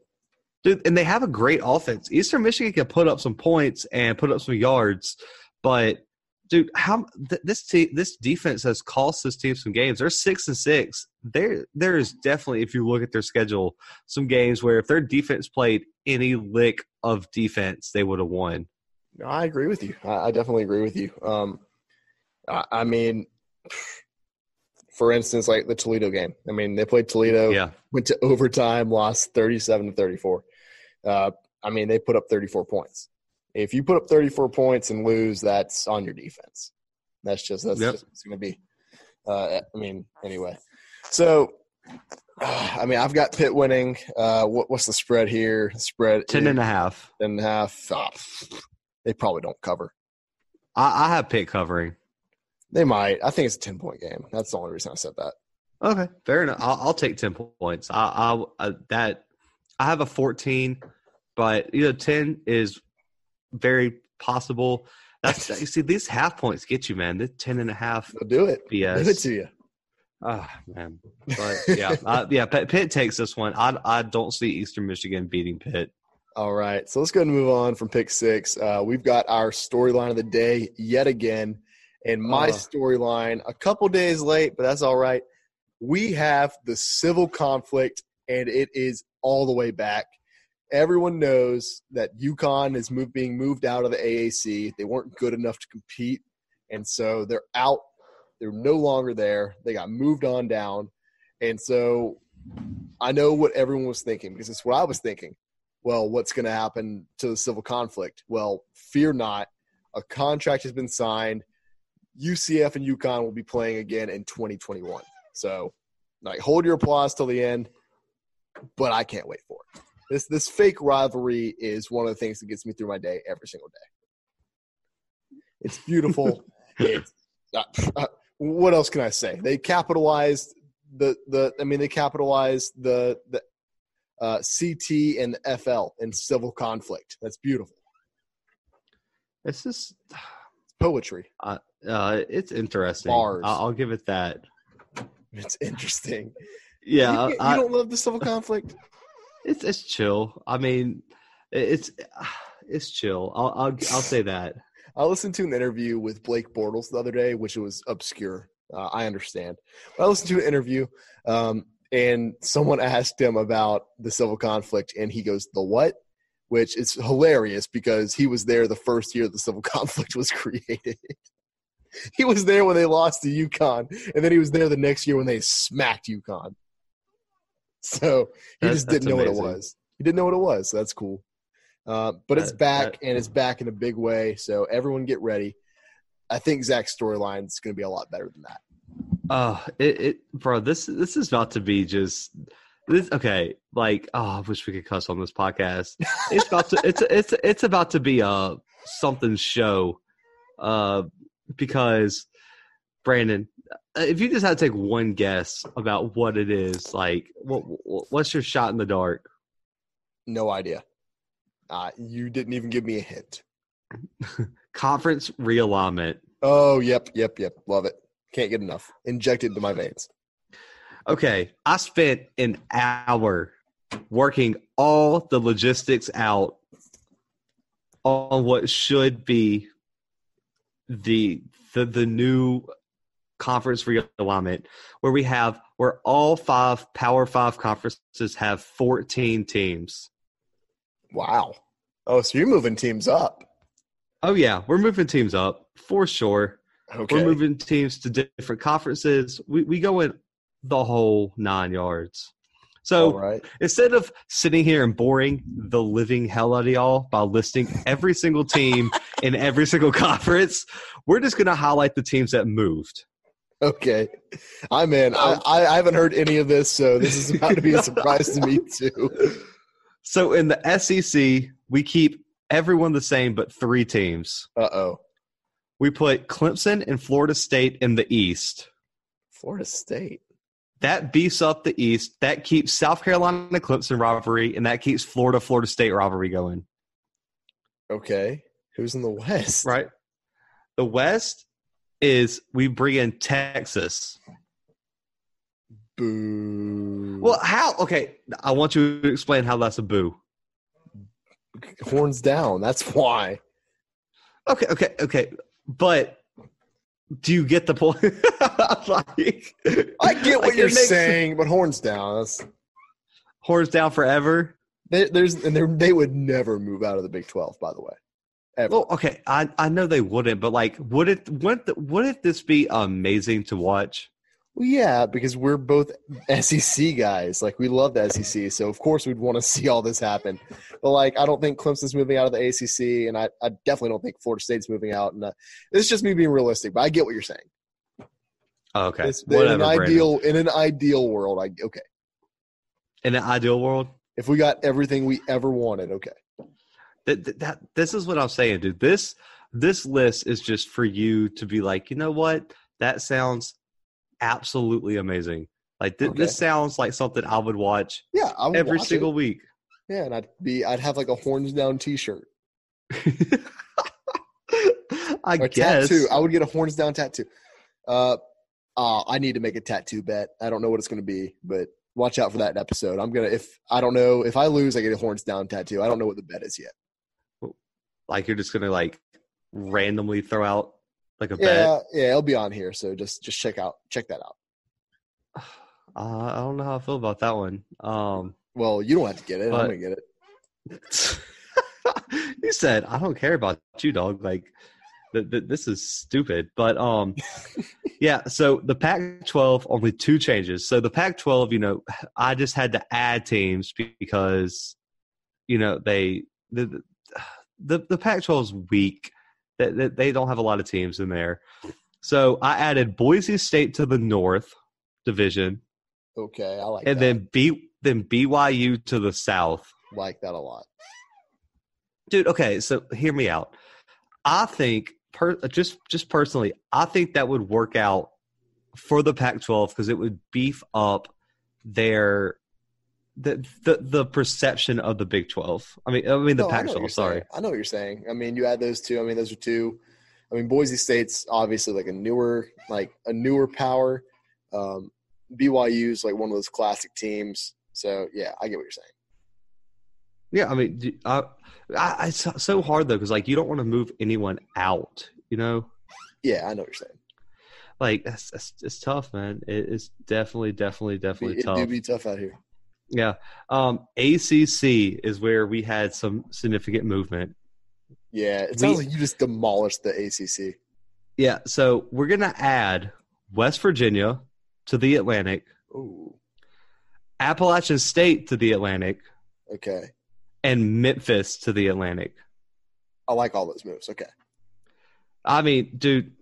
Dude, and they have a great offense. Eastern Michigan can put up some points and put up some yards, but dude, how th- this te- this defense has cost this team some games. They're six and six. There, there is definitely, if you look at their schedule, some games where if their defense played any lick of defense, they would have won. I agree with you. I, I definitely agree with you. Um, I, I mean, for instance, like the Toledo game. I mean, they played Toledo, Yeah, went to overtime, lost thirty-seven to thirty-four. Uh, I mean, they put up thirty-four points. If you put up thirty-four points and lose, that's on your defense. That's just that's Yep. just it's going to be. Uh, I mean, anyway. So, I mean, I've got Pitt winning. Uh, what, what's the spread here? Spread 10 and a half. 10 and half. Ah, they probably don't cover. I, I have Pitt covering. They might. I think it's a ten point game. That's the only reason I said that. Okay, fair enough. I'll, I'll take ten points. I, I, I that I have a fourteen, but you know ten is very possible. That's you see these half points get you, man. This ten and a half They'll do it. BS. Give it to you. Ah man, but yeah, uh, yeah. Pitt, Pitt takes this one. I I don't see Eastern Michigan beating Pitt. All right. So let's go and move on from pick six. Uh, we've got our storyline of the day yet again. And my Uh. storyline, a couple days late, but that's all right. We have the civil conflict, and it is all the way back. Everyone knows that UConn is move, being moved out of the AAC. They weren't good enough to compete, and so they're out. They're no longer there. They got moved on down. And so I know what everyone was thinking because it's what I was thinking well, what's going to happen to the civil conflict? Well, fear not. A contract has been signed. UCF and UConn will be playing again in 2021. So, like, hold your applause till the end, but I can't wait for it. This this fake rivalry is one of the things that gets me through my day every single day. It's beautiful. it's uh, uh, what else can I say? They capitalized the the. I mean, they capitalized the the uh, CT and the FL in civil conflict. That's beautiful. It's just It's poetry. uh, it's interesting. Bars. I'll, I'll give it that. It's interesting. Yeah, you, you I- don't love the civil conflict. It's it's chill. I mean, it's it's chill. I'll I'll I'll say that. I listened to an interview with Blake Bortles the other day, which was obscure. Uh, I understand. But I listened to an interview, um, and someone asked him about the civil conflict, and he goes, "The what?" Which is hilarious because he was there the first year the civil conflict was created. he was there when they lost to UConn, and then he was there the next year when they smacked UConn. So he That- just didn't know what it was. He didn't know what it was. So that's cool. Uh, but it's back, and it's back in a big way. So everyone get ready. I think Zach's storyline is going to be a lot better than that. Uh it, it bro, this this is about to be just This okay, like oh, I wish we could cuss on this podcast. It's about to it's it's it's about to be a something show, uh, because Brandon, if you just had to take one guess about what it is, like what what's your shot in the dark? No idea. Uh, you didn't even give me a hint. Conference realignment. Oh, yep, yep, yep. Love it. Can't get enough. Injected into my veins. Okay, I spent an hour working all the logistics out on what should be the the, the new conference realignment where we have where all five power five conferences have 14 teams. Wow. Oh so you're moving teams up. Oh yeah. We're moving teams up for sure. Okay. we're moving teams to different conferences. We, we go in the whole nine yards. So right. instead of sitting here and boring the living hell out of y'all by listing every single team in every single conference, we're just going to highlight the teams that moved. Okay, I'm in. I, I I haven't heard any of this, so this is about to be a surprise to me too. So in the SEC, we keep everyone the same but three teams. Uh oh. We put Clemson and Florida State in the East. Florida State. That beefs up the East. That keeps South Carolina Clemson rivalry, and that keeps Florida Florida State rivalry going. Okay. Who's in the West? Right. The West is we bring in Texas. Boo. Well, how? Okay, I want you to explain how that's a boo. horns down. That's why. Okay, okay, okay. But do you get the point? like, I get what like, you're saying, but horns down. That's, Horns down forever. they, there's and they would never move out of the Big Twelve. By the way, ever. Well, okay, I I know they wouldn't, but like, would it? Wouldn't wouldn't this be amazing to watch? Well, yeah, because we're both SEC guys. Like we love the SEC, so of course we'd want to see all this happen. But like, I don't think Clemson's moving out of the ACC, and I, I definitely don't think Florida State's moving out. And uh, it's just me being realistic, but I get what you're saying. Oh, okay, It's, in whatever. an Brandon. ideal, in an ideal world, I okay. in an ideal world, If we got everything we ever wanted, okay. That, that that this is what I'm saying, dude. This this list is just for you to be like, you know what? That sounds absolutely amazing. Like th- this sounds like something I would watch Yeah, would every watch single It. week. Yeah, and I'd be, I'd have like a horns down T-shirt I or guess. tattoo. I would get a horns down tattoo. Uh, uh, I need to make a tattoo bet. I don't know what it's going to be, but watch out for that episode. I'm gonna if I don't know if I lose, I get a horns down tattoo. I don't know what the bet is yet. Like you're just gonna like randomly throw out like a Yeah, yeah, it'll be on here. So just just check out check that out. Uh, I don't know how I feel about that one. Um, Well, you don't have to get it. But- I'm gonna get it. you said I don't care about you, dog. Like th- th- this is stupid. But um, yeah. So the Pac-12 only two changes. So the Pac-12, you know, I just had to add teams because you know they the the the Pac-12 is weak. That they, they don't have a lot of teams in there. So I added Boise State to the North Division, Okay, I like and that. then B then BYU to the South. like that a lot. dude okay so hear me out i think per, just just personally i think that would work out for the pac 12 because it would beef up their the, the the perception of the big 12 i mean i mean the No, Pac-12. sorry saying. I know what you're saying. I mean, you add those two. I mean, those are two. I mean, Boise State's obviously like a newer, like a newer power. Um, BYU's like one of those classic teams. So yeah, I get what you're saying. yeah i mean I, I, it's so hard though because like you don't want to move anyone out you know Yeah, I know what you're saying. like that's, that's it's tough man it, it's definitely definitely definitely It tough do be tough out here. Yeah um acc is where we had some significant movement Yeah, it We- sounds like you just demolished the ACC. Yeah, so we're gonna add West Virginia to the Atlantic, Ooh, Appalachian State to the Atlantic, okay. and Memphis to the Atlantic. I like all those moves. Okay. I mean, dude,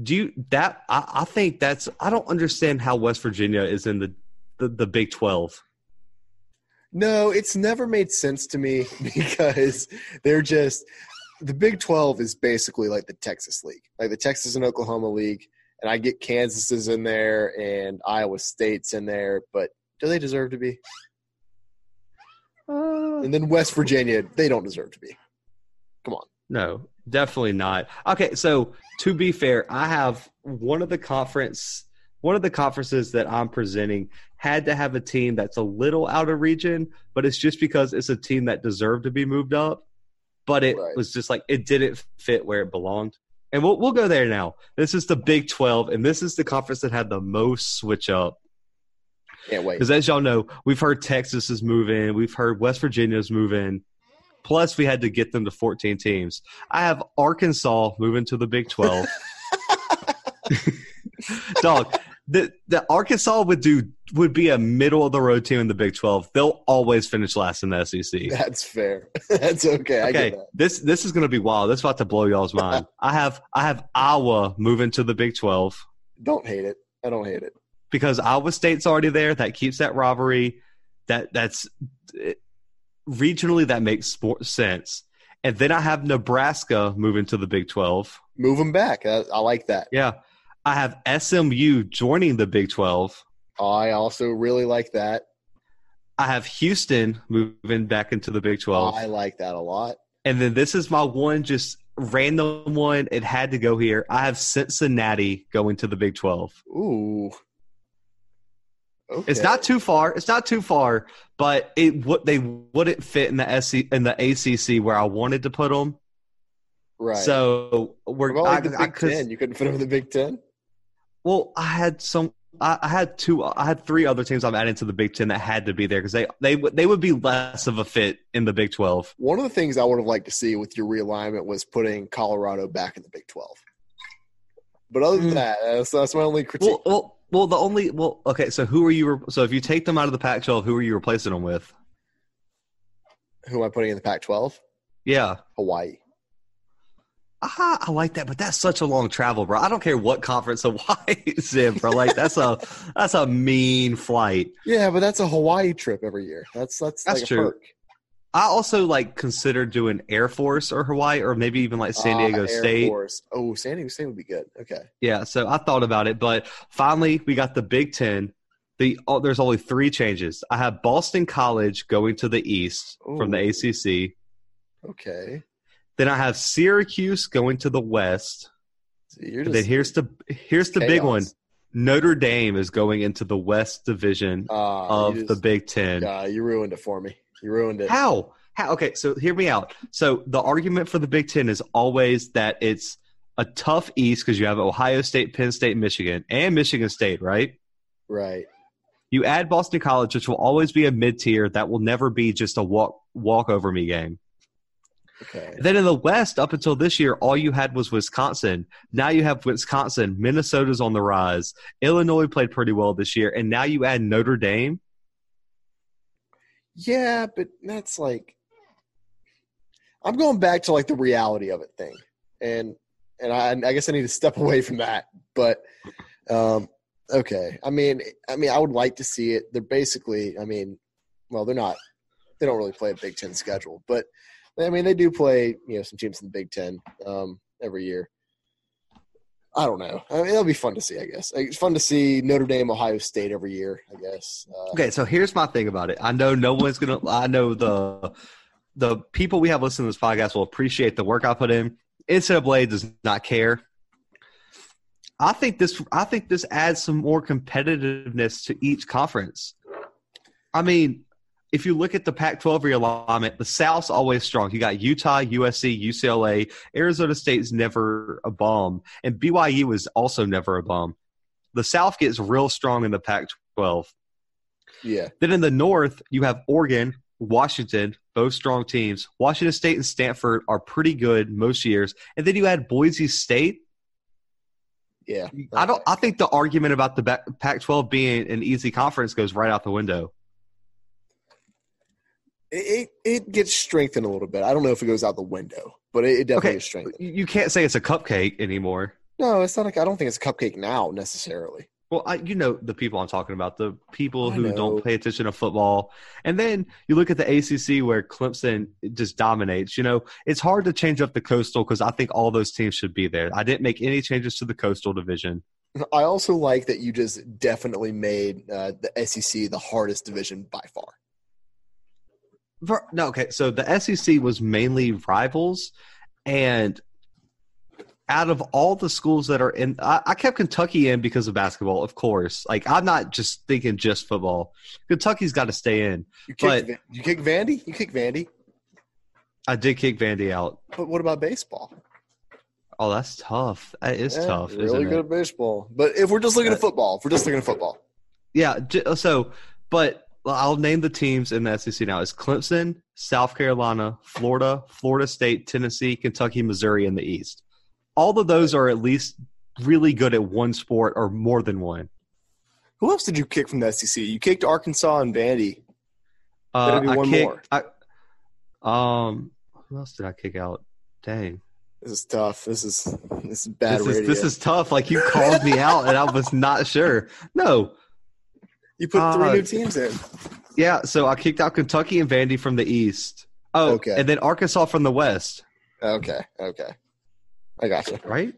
do you that? I, I think that's. I don't understand how West Virginia is in the the, the Big Twelve. No, it's never made sense to me because they're just the Big 12 is basically like the Texas League, like the Texas and Oklahoma League. And I get Kansas is in there and Iowa State's in there, but do they deserve to be? Uh, And then West Virginia, they don't deserve to be. Come on. No, definitely not. Okay, so to be fair, I have one of the conference one of the conferences that I'm presenting had to have a team that's a little out of region, but it's just because it's a team that deserved to be moved up. But it Right. was just like it didn't fit where it belonged. And we'll we'll go there now. This is the Big 12 and this is the conference that had the most switch up. Can't wait. Because as y'all know, we've heard Texas is moving, we've heard West Virginia's moving. Plus, we had to get them to 14 teams. I have Arkansas moving to the Big 12. Dog, the the Arkansas would do would be a middle of the road team in the Big 12. They'll always finish last in the SEC. That's fair. That's okay. I Okay, get that. this this is going to be wild. This is about to blow y'all's mind. I have I have Iowa moving to the Big 12. Don't hate it. I don't hate it. because Iowa State's already there. That keeps that rivalry. That that's it, regionally that makes sport sense. And then I have Nebraska moving to the Big Twelve. Move them back. I, I like that. Yeah, I have SMU joining the Big Twelve. I also really like that. I have Houston moving back into the Big Twelve. I like that a lot. And then this is my one just random one. It had to go here. I have Cincinnati going to the Big Twelve. Ooh. Okay. It's not too far. It's not too far, but it what they wouldn't fit in the SC in the ACC where I wanted to put them. right. So we're about like I, the Big could- Ten. You couldn't fit them in the Big Ten. Well, I had some. I, I had two. I had three other teams I'm adding to the Big Ten that had to be there because they they would they would be less of a fit in the Big Twelve. One of the things I would have liked to see with your realignment was putting Colorado back in the Big Twelve. But other than Mm. that, that's, that's my only critique. Well, well, well, the only well, okay. So who are you? re- So if you take them out of the Pac-12, who are you replacing them with? Who am I putting in the Pac-12? Yeah, Hawaii. I like that, but that's such a long travel, bro. I don't care what conference Hawaii's in, bro. Like that's a that's a mean flight. Yeah, but that's a Hawaii trip every year. That's that's, That's like true. a perk. I also like consider doing Air Force or Hawaii or maybe even like San Ah, Diego Air State. Force. Oh, San Diego State would be good. Okay. Yeah, so I thought about it, but finally we got the Big Ten. The oh, there's only three changes. I have Boston College going to the East from the ACC. Okay. Then I have Syracuse going to the West. So then here's the here's the big one. Notre Dame is going into the West Division Ah, of you the Big Ten. Yeah, you ruined it for me. You ruined it. How? How? Okay, so hear me out. So the argument for the Big Ten is always that it's a tough East because you have Ohio State, Penn State, Michigan, and Michigan State, right? Right. You add Boston College, which will always be a mid tier. That will never be just a walk walk over me game. Okay. Then in the West, up until this year, all you had was Wisconsin. Now you have Wisconsin. Minnesota's on the rise. Illinois played pretty well this year, and now you add Notre Dame. Yeah, but that's like I'm going back to like the reality of it thing, and and I, I guess I need to step away from that. But um, okay, I mean, I mean, I would like to see it. They're basically, I mean, well, they're not. They don't really play a Big Ten schedule, but I mean, they do play you know some teams in the Big Ten um, every year. I don't know. I mean, it'll be fun to see. I guess it's fun to see Notre Dame, Ohio State every year. I guess. Uh, Okay, so here's my thing about it. I know no one's gonna. I know the the people we have listening to this podcast will appreciate the work I put in. NCAA does not care. I think this. I think this adds some more competitiveness to each conference. I mean, if you look at the Pac-12 realignment, the South's always strong. You got Utah, USC, UCLA, Arizona State's never a bomb, and BYU is also never a bomb. The South gets real strong in the Pac-12. yeah. Then in the North, you have Oregon, Washington, both strong teams. Washington State and Stanford are pretty good most years, and then you add Boise State. Yeah. I don't. I think the argument about the Pac- Pac-12 being an easy conference goes right out the window. It, it gets strengthened a little bit. I don't know if it goes out the window, but it, it definitely Okay. is strengthened. You you can't say it's a cupcake anymore. No, it's not. Like, I don't think it's a cupcake now necessarily. Well, I, you know the people I'm talking about, the people who don't pay attention to football. And then you look at the ACC where Clemson just dominates. You know, it's hard to change up the Coastal because I think all those teams should be there. I didn't make any changes to the Coastal division. I also like that you just definitely made uh, the SEC the hardest division by far. No, okay. So the SEC was mainly rivals, and out of all the schools that are in, I, I kept Kentucky in because of basketball, of course. Like I'm not just thinking just football. Kentucky's got to stay in. You kicked, But- you kick Vandy? You kick Vandy? I did kick Vandy out. But what about baseball? Oh, that's tough. That is Yeah, tough. Really isn't good it? at baseball. But if we're just looking at Uh, football, if we're just looking at football, Yeah. So, but I'll name the teams in the SEC now. It's Clemson, South Carolina, Florida, Florida State, Tennessee, Kentucky, Missouri in the East. All of those are at least really good at one sport or more than one. who else did you kick from the SEC? You kicked Arkansas and Vandy. Uh, be I one kicked, I, um, who else did I kick out? Dang. This is tough. This is this is bad This is, this is tough. Like you called me out and I was not sure. No. You put three uh, new teams in. Yeah. So I kicked out Kentucky and Vandy from the East. Oh, Okay. and then Arkansas from the West. Okay, okay, I got you. Right?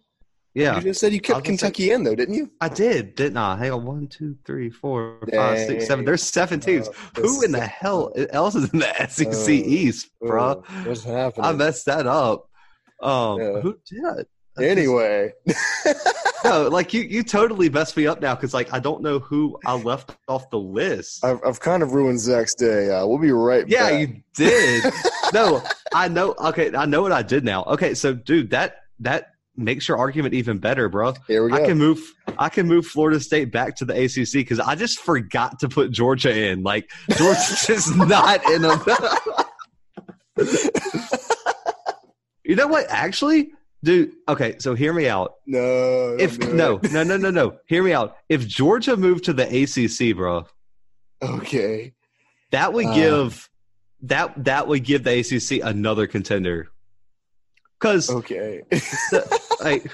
Yeah. You just said you kept gonna say- Kentucky in though, didn't you? I did, didn't I? Hang on, one, two, three, four, five, six, seven. Dang. There's seven teams. Uh, Who in the hell else is in the SEC Uh, East, bro? uh, What's happening? I messed that up. Um, Yeah. who did? Anyway, no, like you, you totally messed me up now because like I don't know who I left off the list. I've, I've kind of ruined Zach's day. Uh, we'll be right back. yeah, back. you did. no, I know. Okay, I know what I did now. Okay, so dude, that that makes your argument even better, bro. Here we go. I can move. I can move Florida State back to the ACC because I just forgot to put Georgia in. Like Georgia's just not in them. you know what? Actually, dude. Okay, so hear me out. no, If no, no, no, no, no. Hear me out. If Georgia moved to the ACC, bro, Okay. that would Uh. give that that would give the ACC another contender. Because Okay. like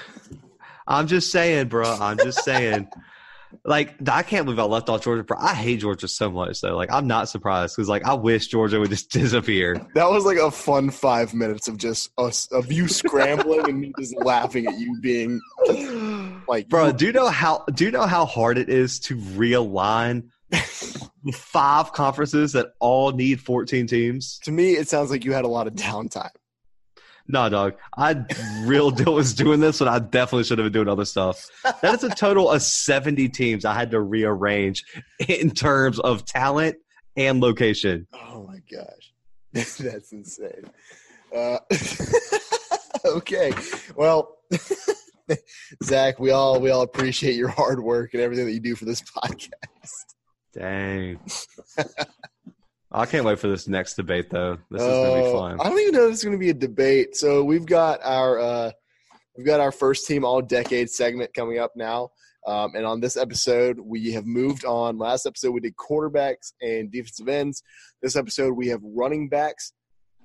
I'm just saying, bro. I'm just saying. Like I can't believe I left off Georgia. I hate Georgia so much though. Like I'm not surprised because like I wish Georgia would just disappear. that was like a fun five minutes of just us of you scrambling and me just laughing at you being like, Bro, do you know how do you know how hard it is to realign the five conferences that all need 14 teams? to me, it sounds like you had a lot of downtime. No, dog. I real deal was doing this, and I definitely should have been doing other stuff. That is a total of 70 teams I had to rearrange in terms of talent and location. Oh my gosh, that's insane. Uh, okay, well, Zach, we all we all appreciate your hard work and everything that you do for this podcast. Dang. I can't wait for this next debate, though. This is gonna be Uh, fun. I don't even know if it's going to be a debate. So we've got our uh, we've got our first team all decade segment coming up now. Um, and on this episode, we have moved on. Last episode, we did quarterbacks and defensive ends. This episode, we have running backs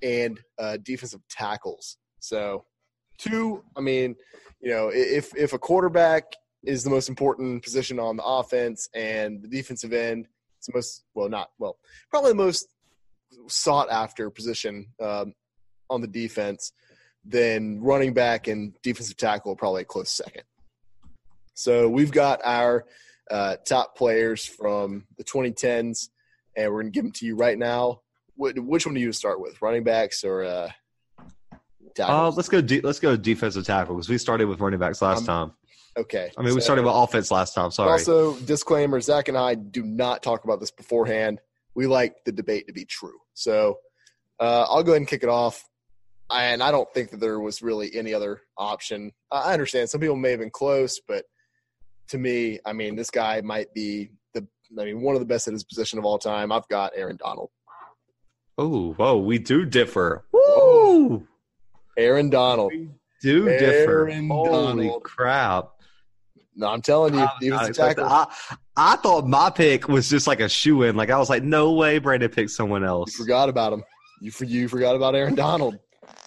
and uh, defensive tackles. So, two, I mean, you know, if if a quarterback is the most important position on the offense and the defensive end, it's the most well, not well, probably the most sought after position um, on the defense, then running back and defensive tackle probably a close second. So we've got our uh, top players from the 2010s, and we're going to give them to you right now. Wh- Which one do you start with, running backs or uh, Uh, let's go. De- let's go defensive tackle because we started with running backs last Um, time. Okay. I mean, we started with offense last time. Sorry. Also, disclaimer: Zach and I do not talk about this beforehand. We like the debate to be true. So uh, I'll go ahead and kick it off. And I don't think that there was really any other option. I understand some people may have been close, but to me, I mean, this guy might be the. I mean, one of the best at his position of all time. I've got Aaron Donald. oh, whoa, we do differ. Woo! Aaron Donald. We do differ. Aaron Holy Donald. crap! No, I'm telling you, defensive tackle. I, I thought my pick was just like a shoe in. Like I was like, no way, Brandon picked someone You else. forgot about him. You for you forgot about Aaron Donald.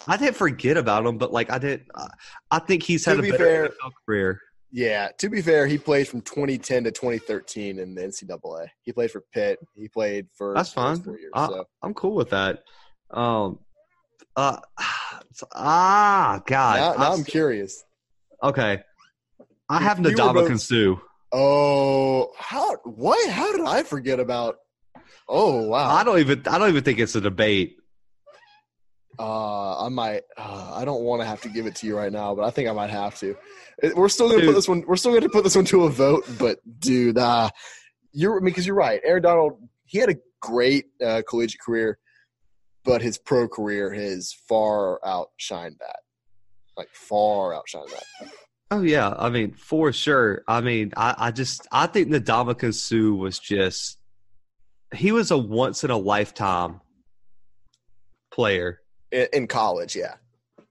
I didn't forget about him, but like I did. I, I think he's To had a be better fair- NFL career. Yeah, to be fair, he played from 2010 to 2013 in the NCAA. He played for Pitt. He played for That's fine. Four years, I, so. I'm cool with that. Um, uh, ah, God. now, now I'm I'm curious. Okay. I have you were Nadama both- Suh. Oh, how? What? How did I forget about? Oh wow! I don't even I don't even think it's a debate. Uh, I might. Uh, I don't want to have to give it to you right now, but I think I might have to. We're still gonna put this one. We're still gonna put this one to a vote. But dude, uh, you're I mean, because you're right. Aaron Donald, he had a great uh, collegiate career, but his pro career has far outshined that. Like far outshined that. Oh yeah, I mean for sure. I mean, I, I just I think Ndamukong Suh was just he was a once in a lifetime player. In, in college, yeah.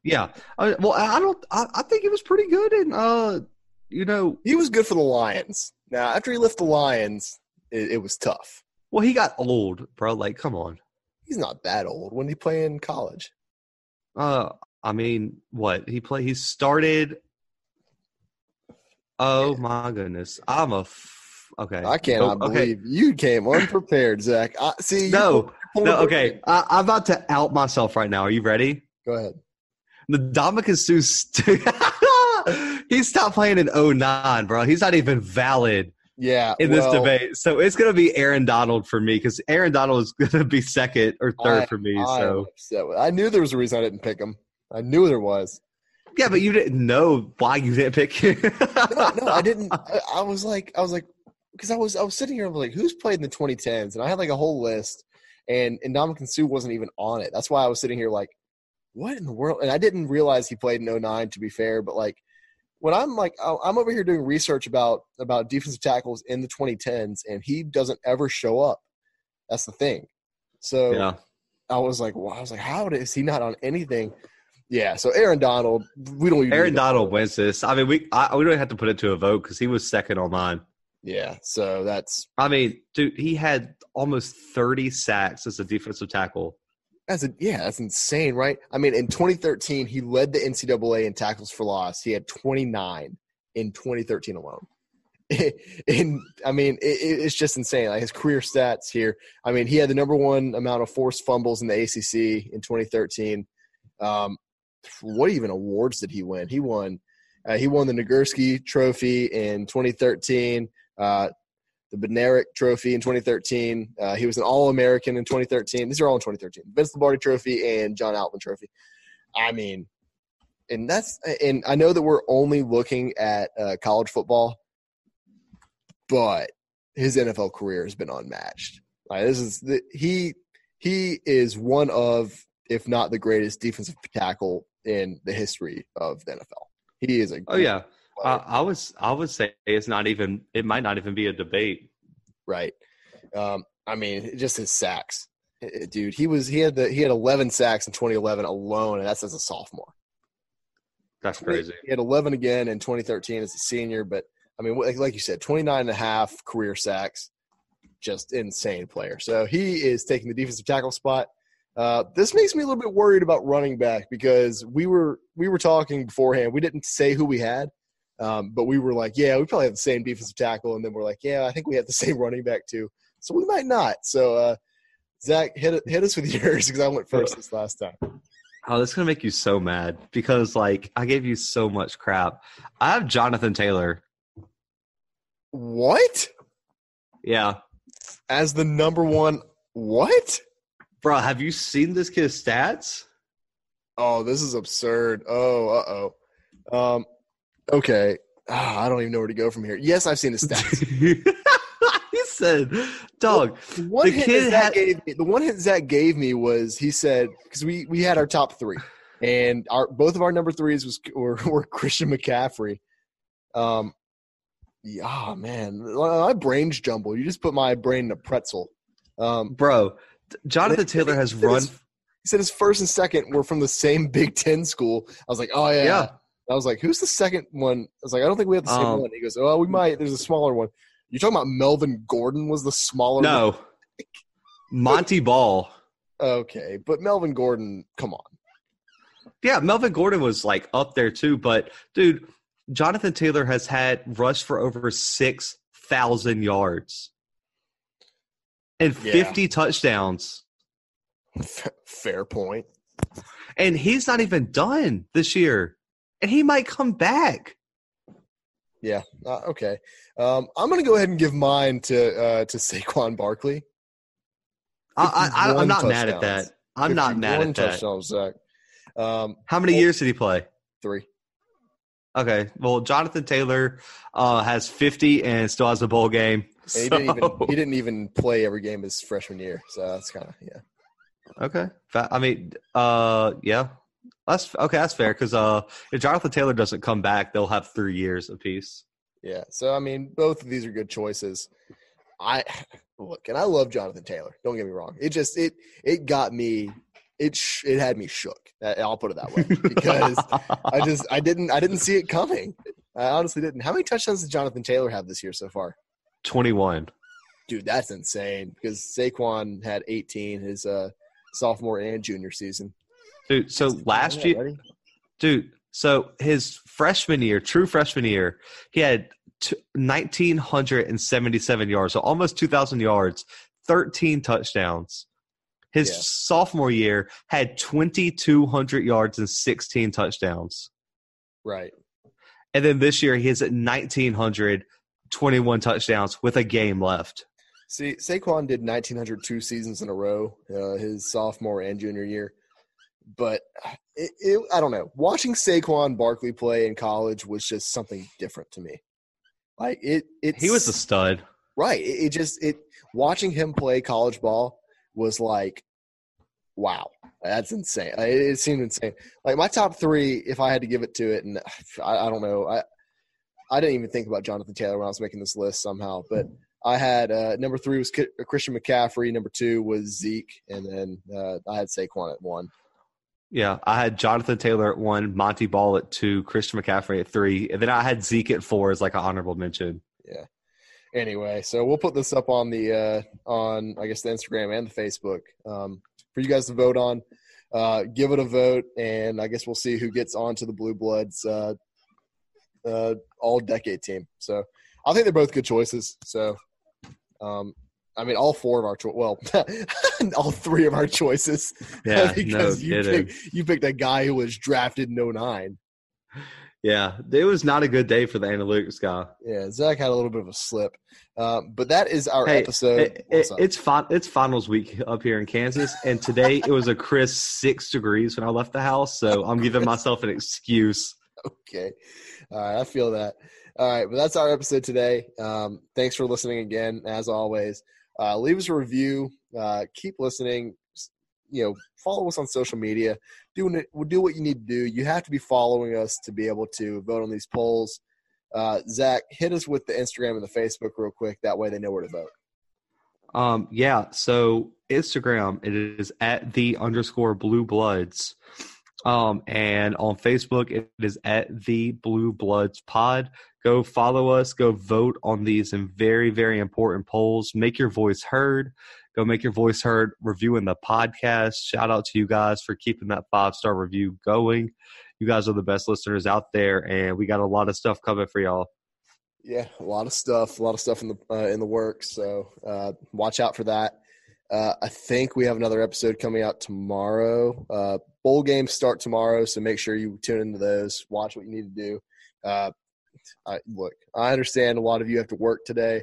Yeah. I, well, I don't. I, I think he was pretty good, and uh, you know, He was good for the Lions. Now, after he left the Lions, it, it was tough. well, he got old, bro. Like, come on. He's not that old. When did he play in college? Uh, I mean, what he played? He started. Oh my goodness! I'm a. F- okay. I cannot Oh, okay. believe you came unprepared, Zach. I, see, No, no. Okay, I, I'm about to out myself right now. Are you ready? Go ahead. The Ndamukong Suh. St- he stopped playing in 09, bro. He's not even valid Yeah. in this well, debate. So it's going to be Aaron Donald for me because Aaron Donald is going to be second or third I- for me. I so I knew there was a reason I didn't pick him. I knew there was. Yeah, but you didn't know why you didn't pick him. No, no, I didn't. I, I was like, I was like, because I was, I was sitting here, I was like, who's played in the 2010s? And I had like a whole list, and and Ndamukong Suh wasn't even on it. That's why I was sitting here like, what in the world? And I didn't realize he played in 09, to be fair. But like, when I'm like, I'm over here doing research about about defensive tackles in the 2010s, and he doesn't ever show up. That's the thing. So yeah. I was like, well, I was like, how is he not on anything? Yeah. So Aaron Donald, we don't. Aaron Donald wins this. I mean, we I, we don't have to put it to a vote because he was second on mine. Yeah. So that's I mean, dude, he had almost 30 sacks as a defensive tackle. That's a, yeah, that's insane, right? I mean, in 2013, he led the NCAA in tackles for loss. He had 29 in 2013 alone. and I mean, it- it's just insane. Like his career stats here. I mean, he had the number one amount of forced fumbles in the ACC in 2013. Um, what even awards did he win? He won. Uh, he won the Nagurski Trophy in 2013. Uh, the Bednarik Trophy in 2013. Uh, he was an All American in 2013. These are all in 2013. Vince Lombardi Trophy and John Altman Trophy. I mean, and that's and I know that we're only looking at uh, college football, but his NFL career has been unmatched. Like, this is the, he he is one of, if not the greatest defensive tackle in the history of the NFL. He is a Oh yeah, uh, I was I would say it's not even it might not even be a debate. right? Um, I mean, just his sacks, Eh, dude. He was he had the he had 11 sacks in 2011 alone, and that's as a sophomore. That's crazy. He had 11 again in 2013 as a senior, but I mean, like, like you said, 29 and a half career sacks, just insane player. So he is taking the defensive tackle spot. Uh, this makes me a little bit worried about running back because we were we were talking beforehand. We didn't say who we had, um, but we were like, yeah, we probably have the same defensive tackle, and then we're like, yeah, I think we have the same running back too. So we might not. So uh, Zach, hit hit us with yours because I went first this last time. Oh, this is gonna make you so mad because like I gave you so much crap. I have Jonathan Taylor. What Yeah, as the number one? What? Bro, have you seen this kid's stats? Oh, this is absurd. Oh, uh oh. Um, okay. Ah, I don't even know where to go from here. Yes, I've seen his stats. he said, "Dog, The one The kid had- gave me, the one hint Zach gave me was he said because we we had our top three, and our both of our number threes was were, were Christian McCaffrey. Um, yeah, oh, man, my brain's jumbled. You just put my brain in a pretzel. Um, bro, Jonathan Taylor has He run." his- He said his first and second were from the same Big Ten school. I was like, oh yeah. Yeah. I was like, who's the second one? I was like, I don't think we have the same Um, one. He goes, oh, we might. There's a smaller one. You're talking about Melvin Gordon was the smaller? one? No, Montee Ball. Okay, but Melvin Gordon, come on. Yeah, Melvin Gordon was like up there too, but dude, Jonathan Taylor has had rush for over 6,000 yards and Yeah. 50 touchdowns. Fair point. And he's not even done this year. And he might come back. Yeah. Uh, okay. Um, I'm going to go ahead and give mine to uh, to Saquon Barkley. I, I, I, 51 I'm not mad at that. I'm not mad 51 at that. Zach. Um, How many Well- years did he play? three. Okay. Well, Jonathan Taylor uh, has 50 and still has a bowl game. And he didn't even he didn't even play every game his freshman year. So that's kind of yeah. Okay. I mean, uh, yeah, that's okay. That's fair because uh, if Jonathan Taylor doesn't come back, they'll have three years apiece. Yeah. So I mean, both of these are good choices. I look, and I love Jonathan Taylor. Don't get me wrong. It just it it got me. It sh- it had me shook. Uh, I'll put it that way because I just I didn't I didn't see it coming. I honestly didn't. How many touchdowns does Jonathan Taylor have this year so far? 21. Dude, that's insane. Because Saquon had 18 his uh, sophomore and junior season. Dude, so last year, ready? dude, so his freshman year, true freshman year, he had t- 1,977 yards, so almost 2,000 yards, 13 touchdowns. His Yeah. sophomore year had 2,200 yards and 16 touchdowns. Right. And then this year, he is at 1,921 touchdowns with a game left. See, Saquon did 1,902 seasons in a row, uh, his sophomore and junior year. But it, it, I don't know. Watching Saquon Barkley play in college was just something different to me. Like it, it. He was a stud. right. It, it just it. Watching him play college ball was like, wow, that's insane. It, it seemed insane. Like my top three, if I had to give it to it, and I, I don't know, I I didn't even think about Jonathan Taylor when I was making this list somehow, but I had uh, number three was Christian McCaffrey, number two was Zeke, and then uh, I had Saquon at one. Yeah, I had Jonathan Taylor at one, Montee Ball at two, Christian McCaffrey at three, and then I had Zeke at four as like an honorable mention. Yeah. Anyway, so we'll put this up on the uh, on I guess the Instagram and the Facebook um, for you guys to vote on. Uh, give it a vote, and I guess we'll see who gets onto the Bluebloods uh, uh, all decade team. So I think they're both good choices. So um, I mean, all four of our cho- well, all three of our choices. Yeah, no because you kidding. picked, you picked a guy who was drafted in 09. Yeah, it was not a good day for the analytics guy. Yeah, Zach had a little bit of a slip, um, but that is our Hey, episode. It- it- it's fin- it's finals week up here in Kansas, and today it was a crisp six degrees when I left the house. So I'm giving myself an excuse. Okay. All right. I feel that. All right. But that's our episode today. Um, thanks for listening again, as always. Uh, leave us a review. Uh, keep listening. You know, follow us on social media. Do, do what you need to do. You have to be following us to be able to vote on these polls. Uh, Zach, hit us with the Instagram and the Facebook real quick. That way they know where to vote. Um, yeah. So Instagram, it is at the underscore blue bloods. Um, and on Facebook, it is at the blue bloods pod. Go follow us, go vote on these and very, very important polls. Make your voice heard. Go make your voice heard reviewing the podcast. Shout out to you guys for keeping that five star review going. You guys are the best listeners out there, and we got a lot of stuff coming for y'all. Yeah, a lot of stuff, a lot of stuff in the uh, in the works. So uh, watch out for that. Uh, I think we have another episode coming out tomorrow. Bowl games start tomorrow, so make sure you tune into those. Watch what you need to do. Uh, I, look, I understand a lot of you have to work today.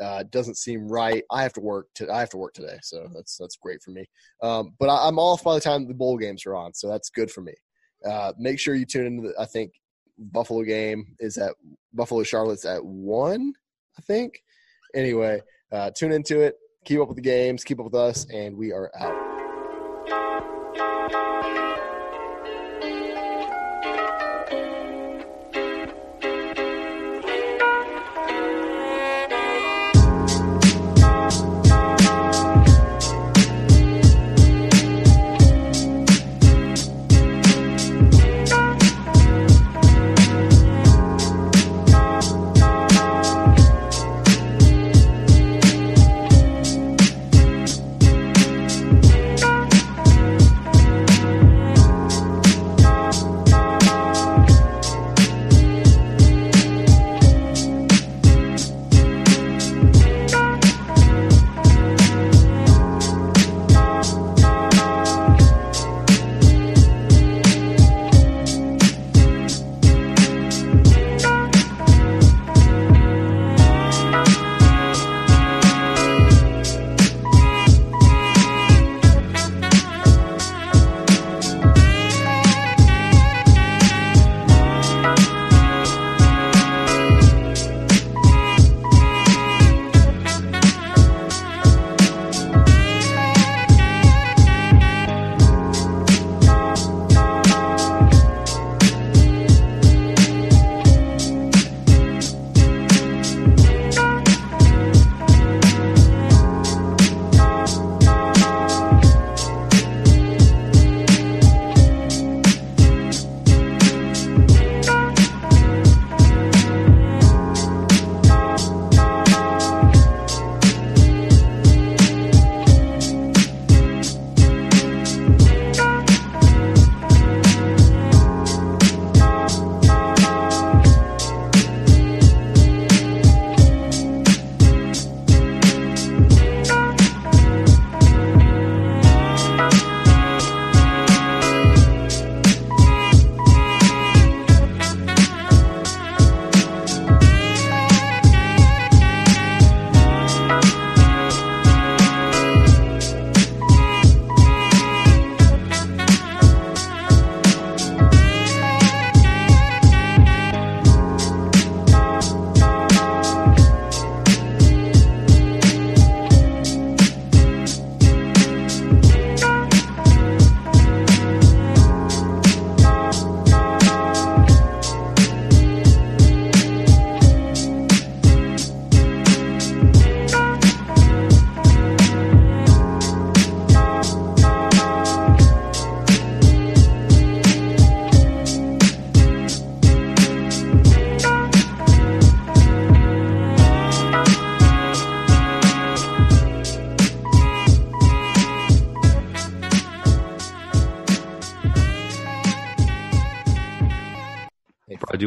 Uh, doesn't seem right. I have to work. To, I have to work today, so that's that's great for me. Um, but I, I'm off by the time the bowl games are on, so that's good for me. Uh, make sure you tune into. The, I think Buffalo game is at Buffalo Charlotte's at one, I think. Anyway, uh, tune into it. Keep up with the games. Keep up with us, and we are out.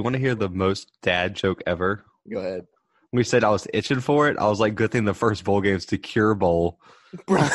Want to hear the most dad joke ever? Go ahead. We said I was itching for it, I was like, good thing the first bowl game's the Cure Bowl. Bro.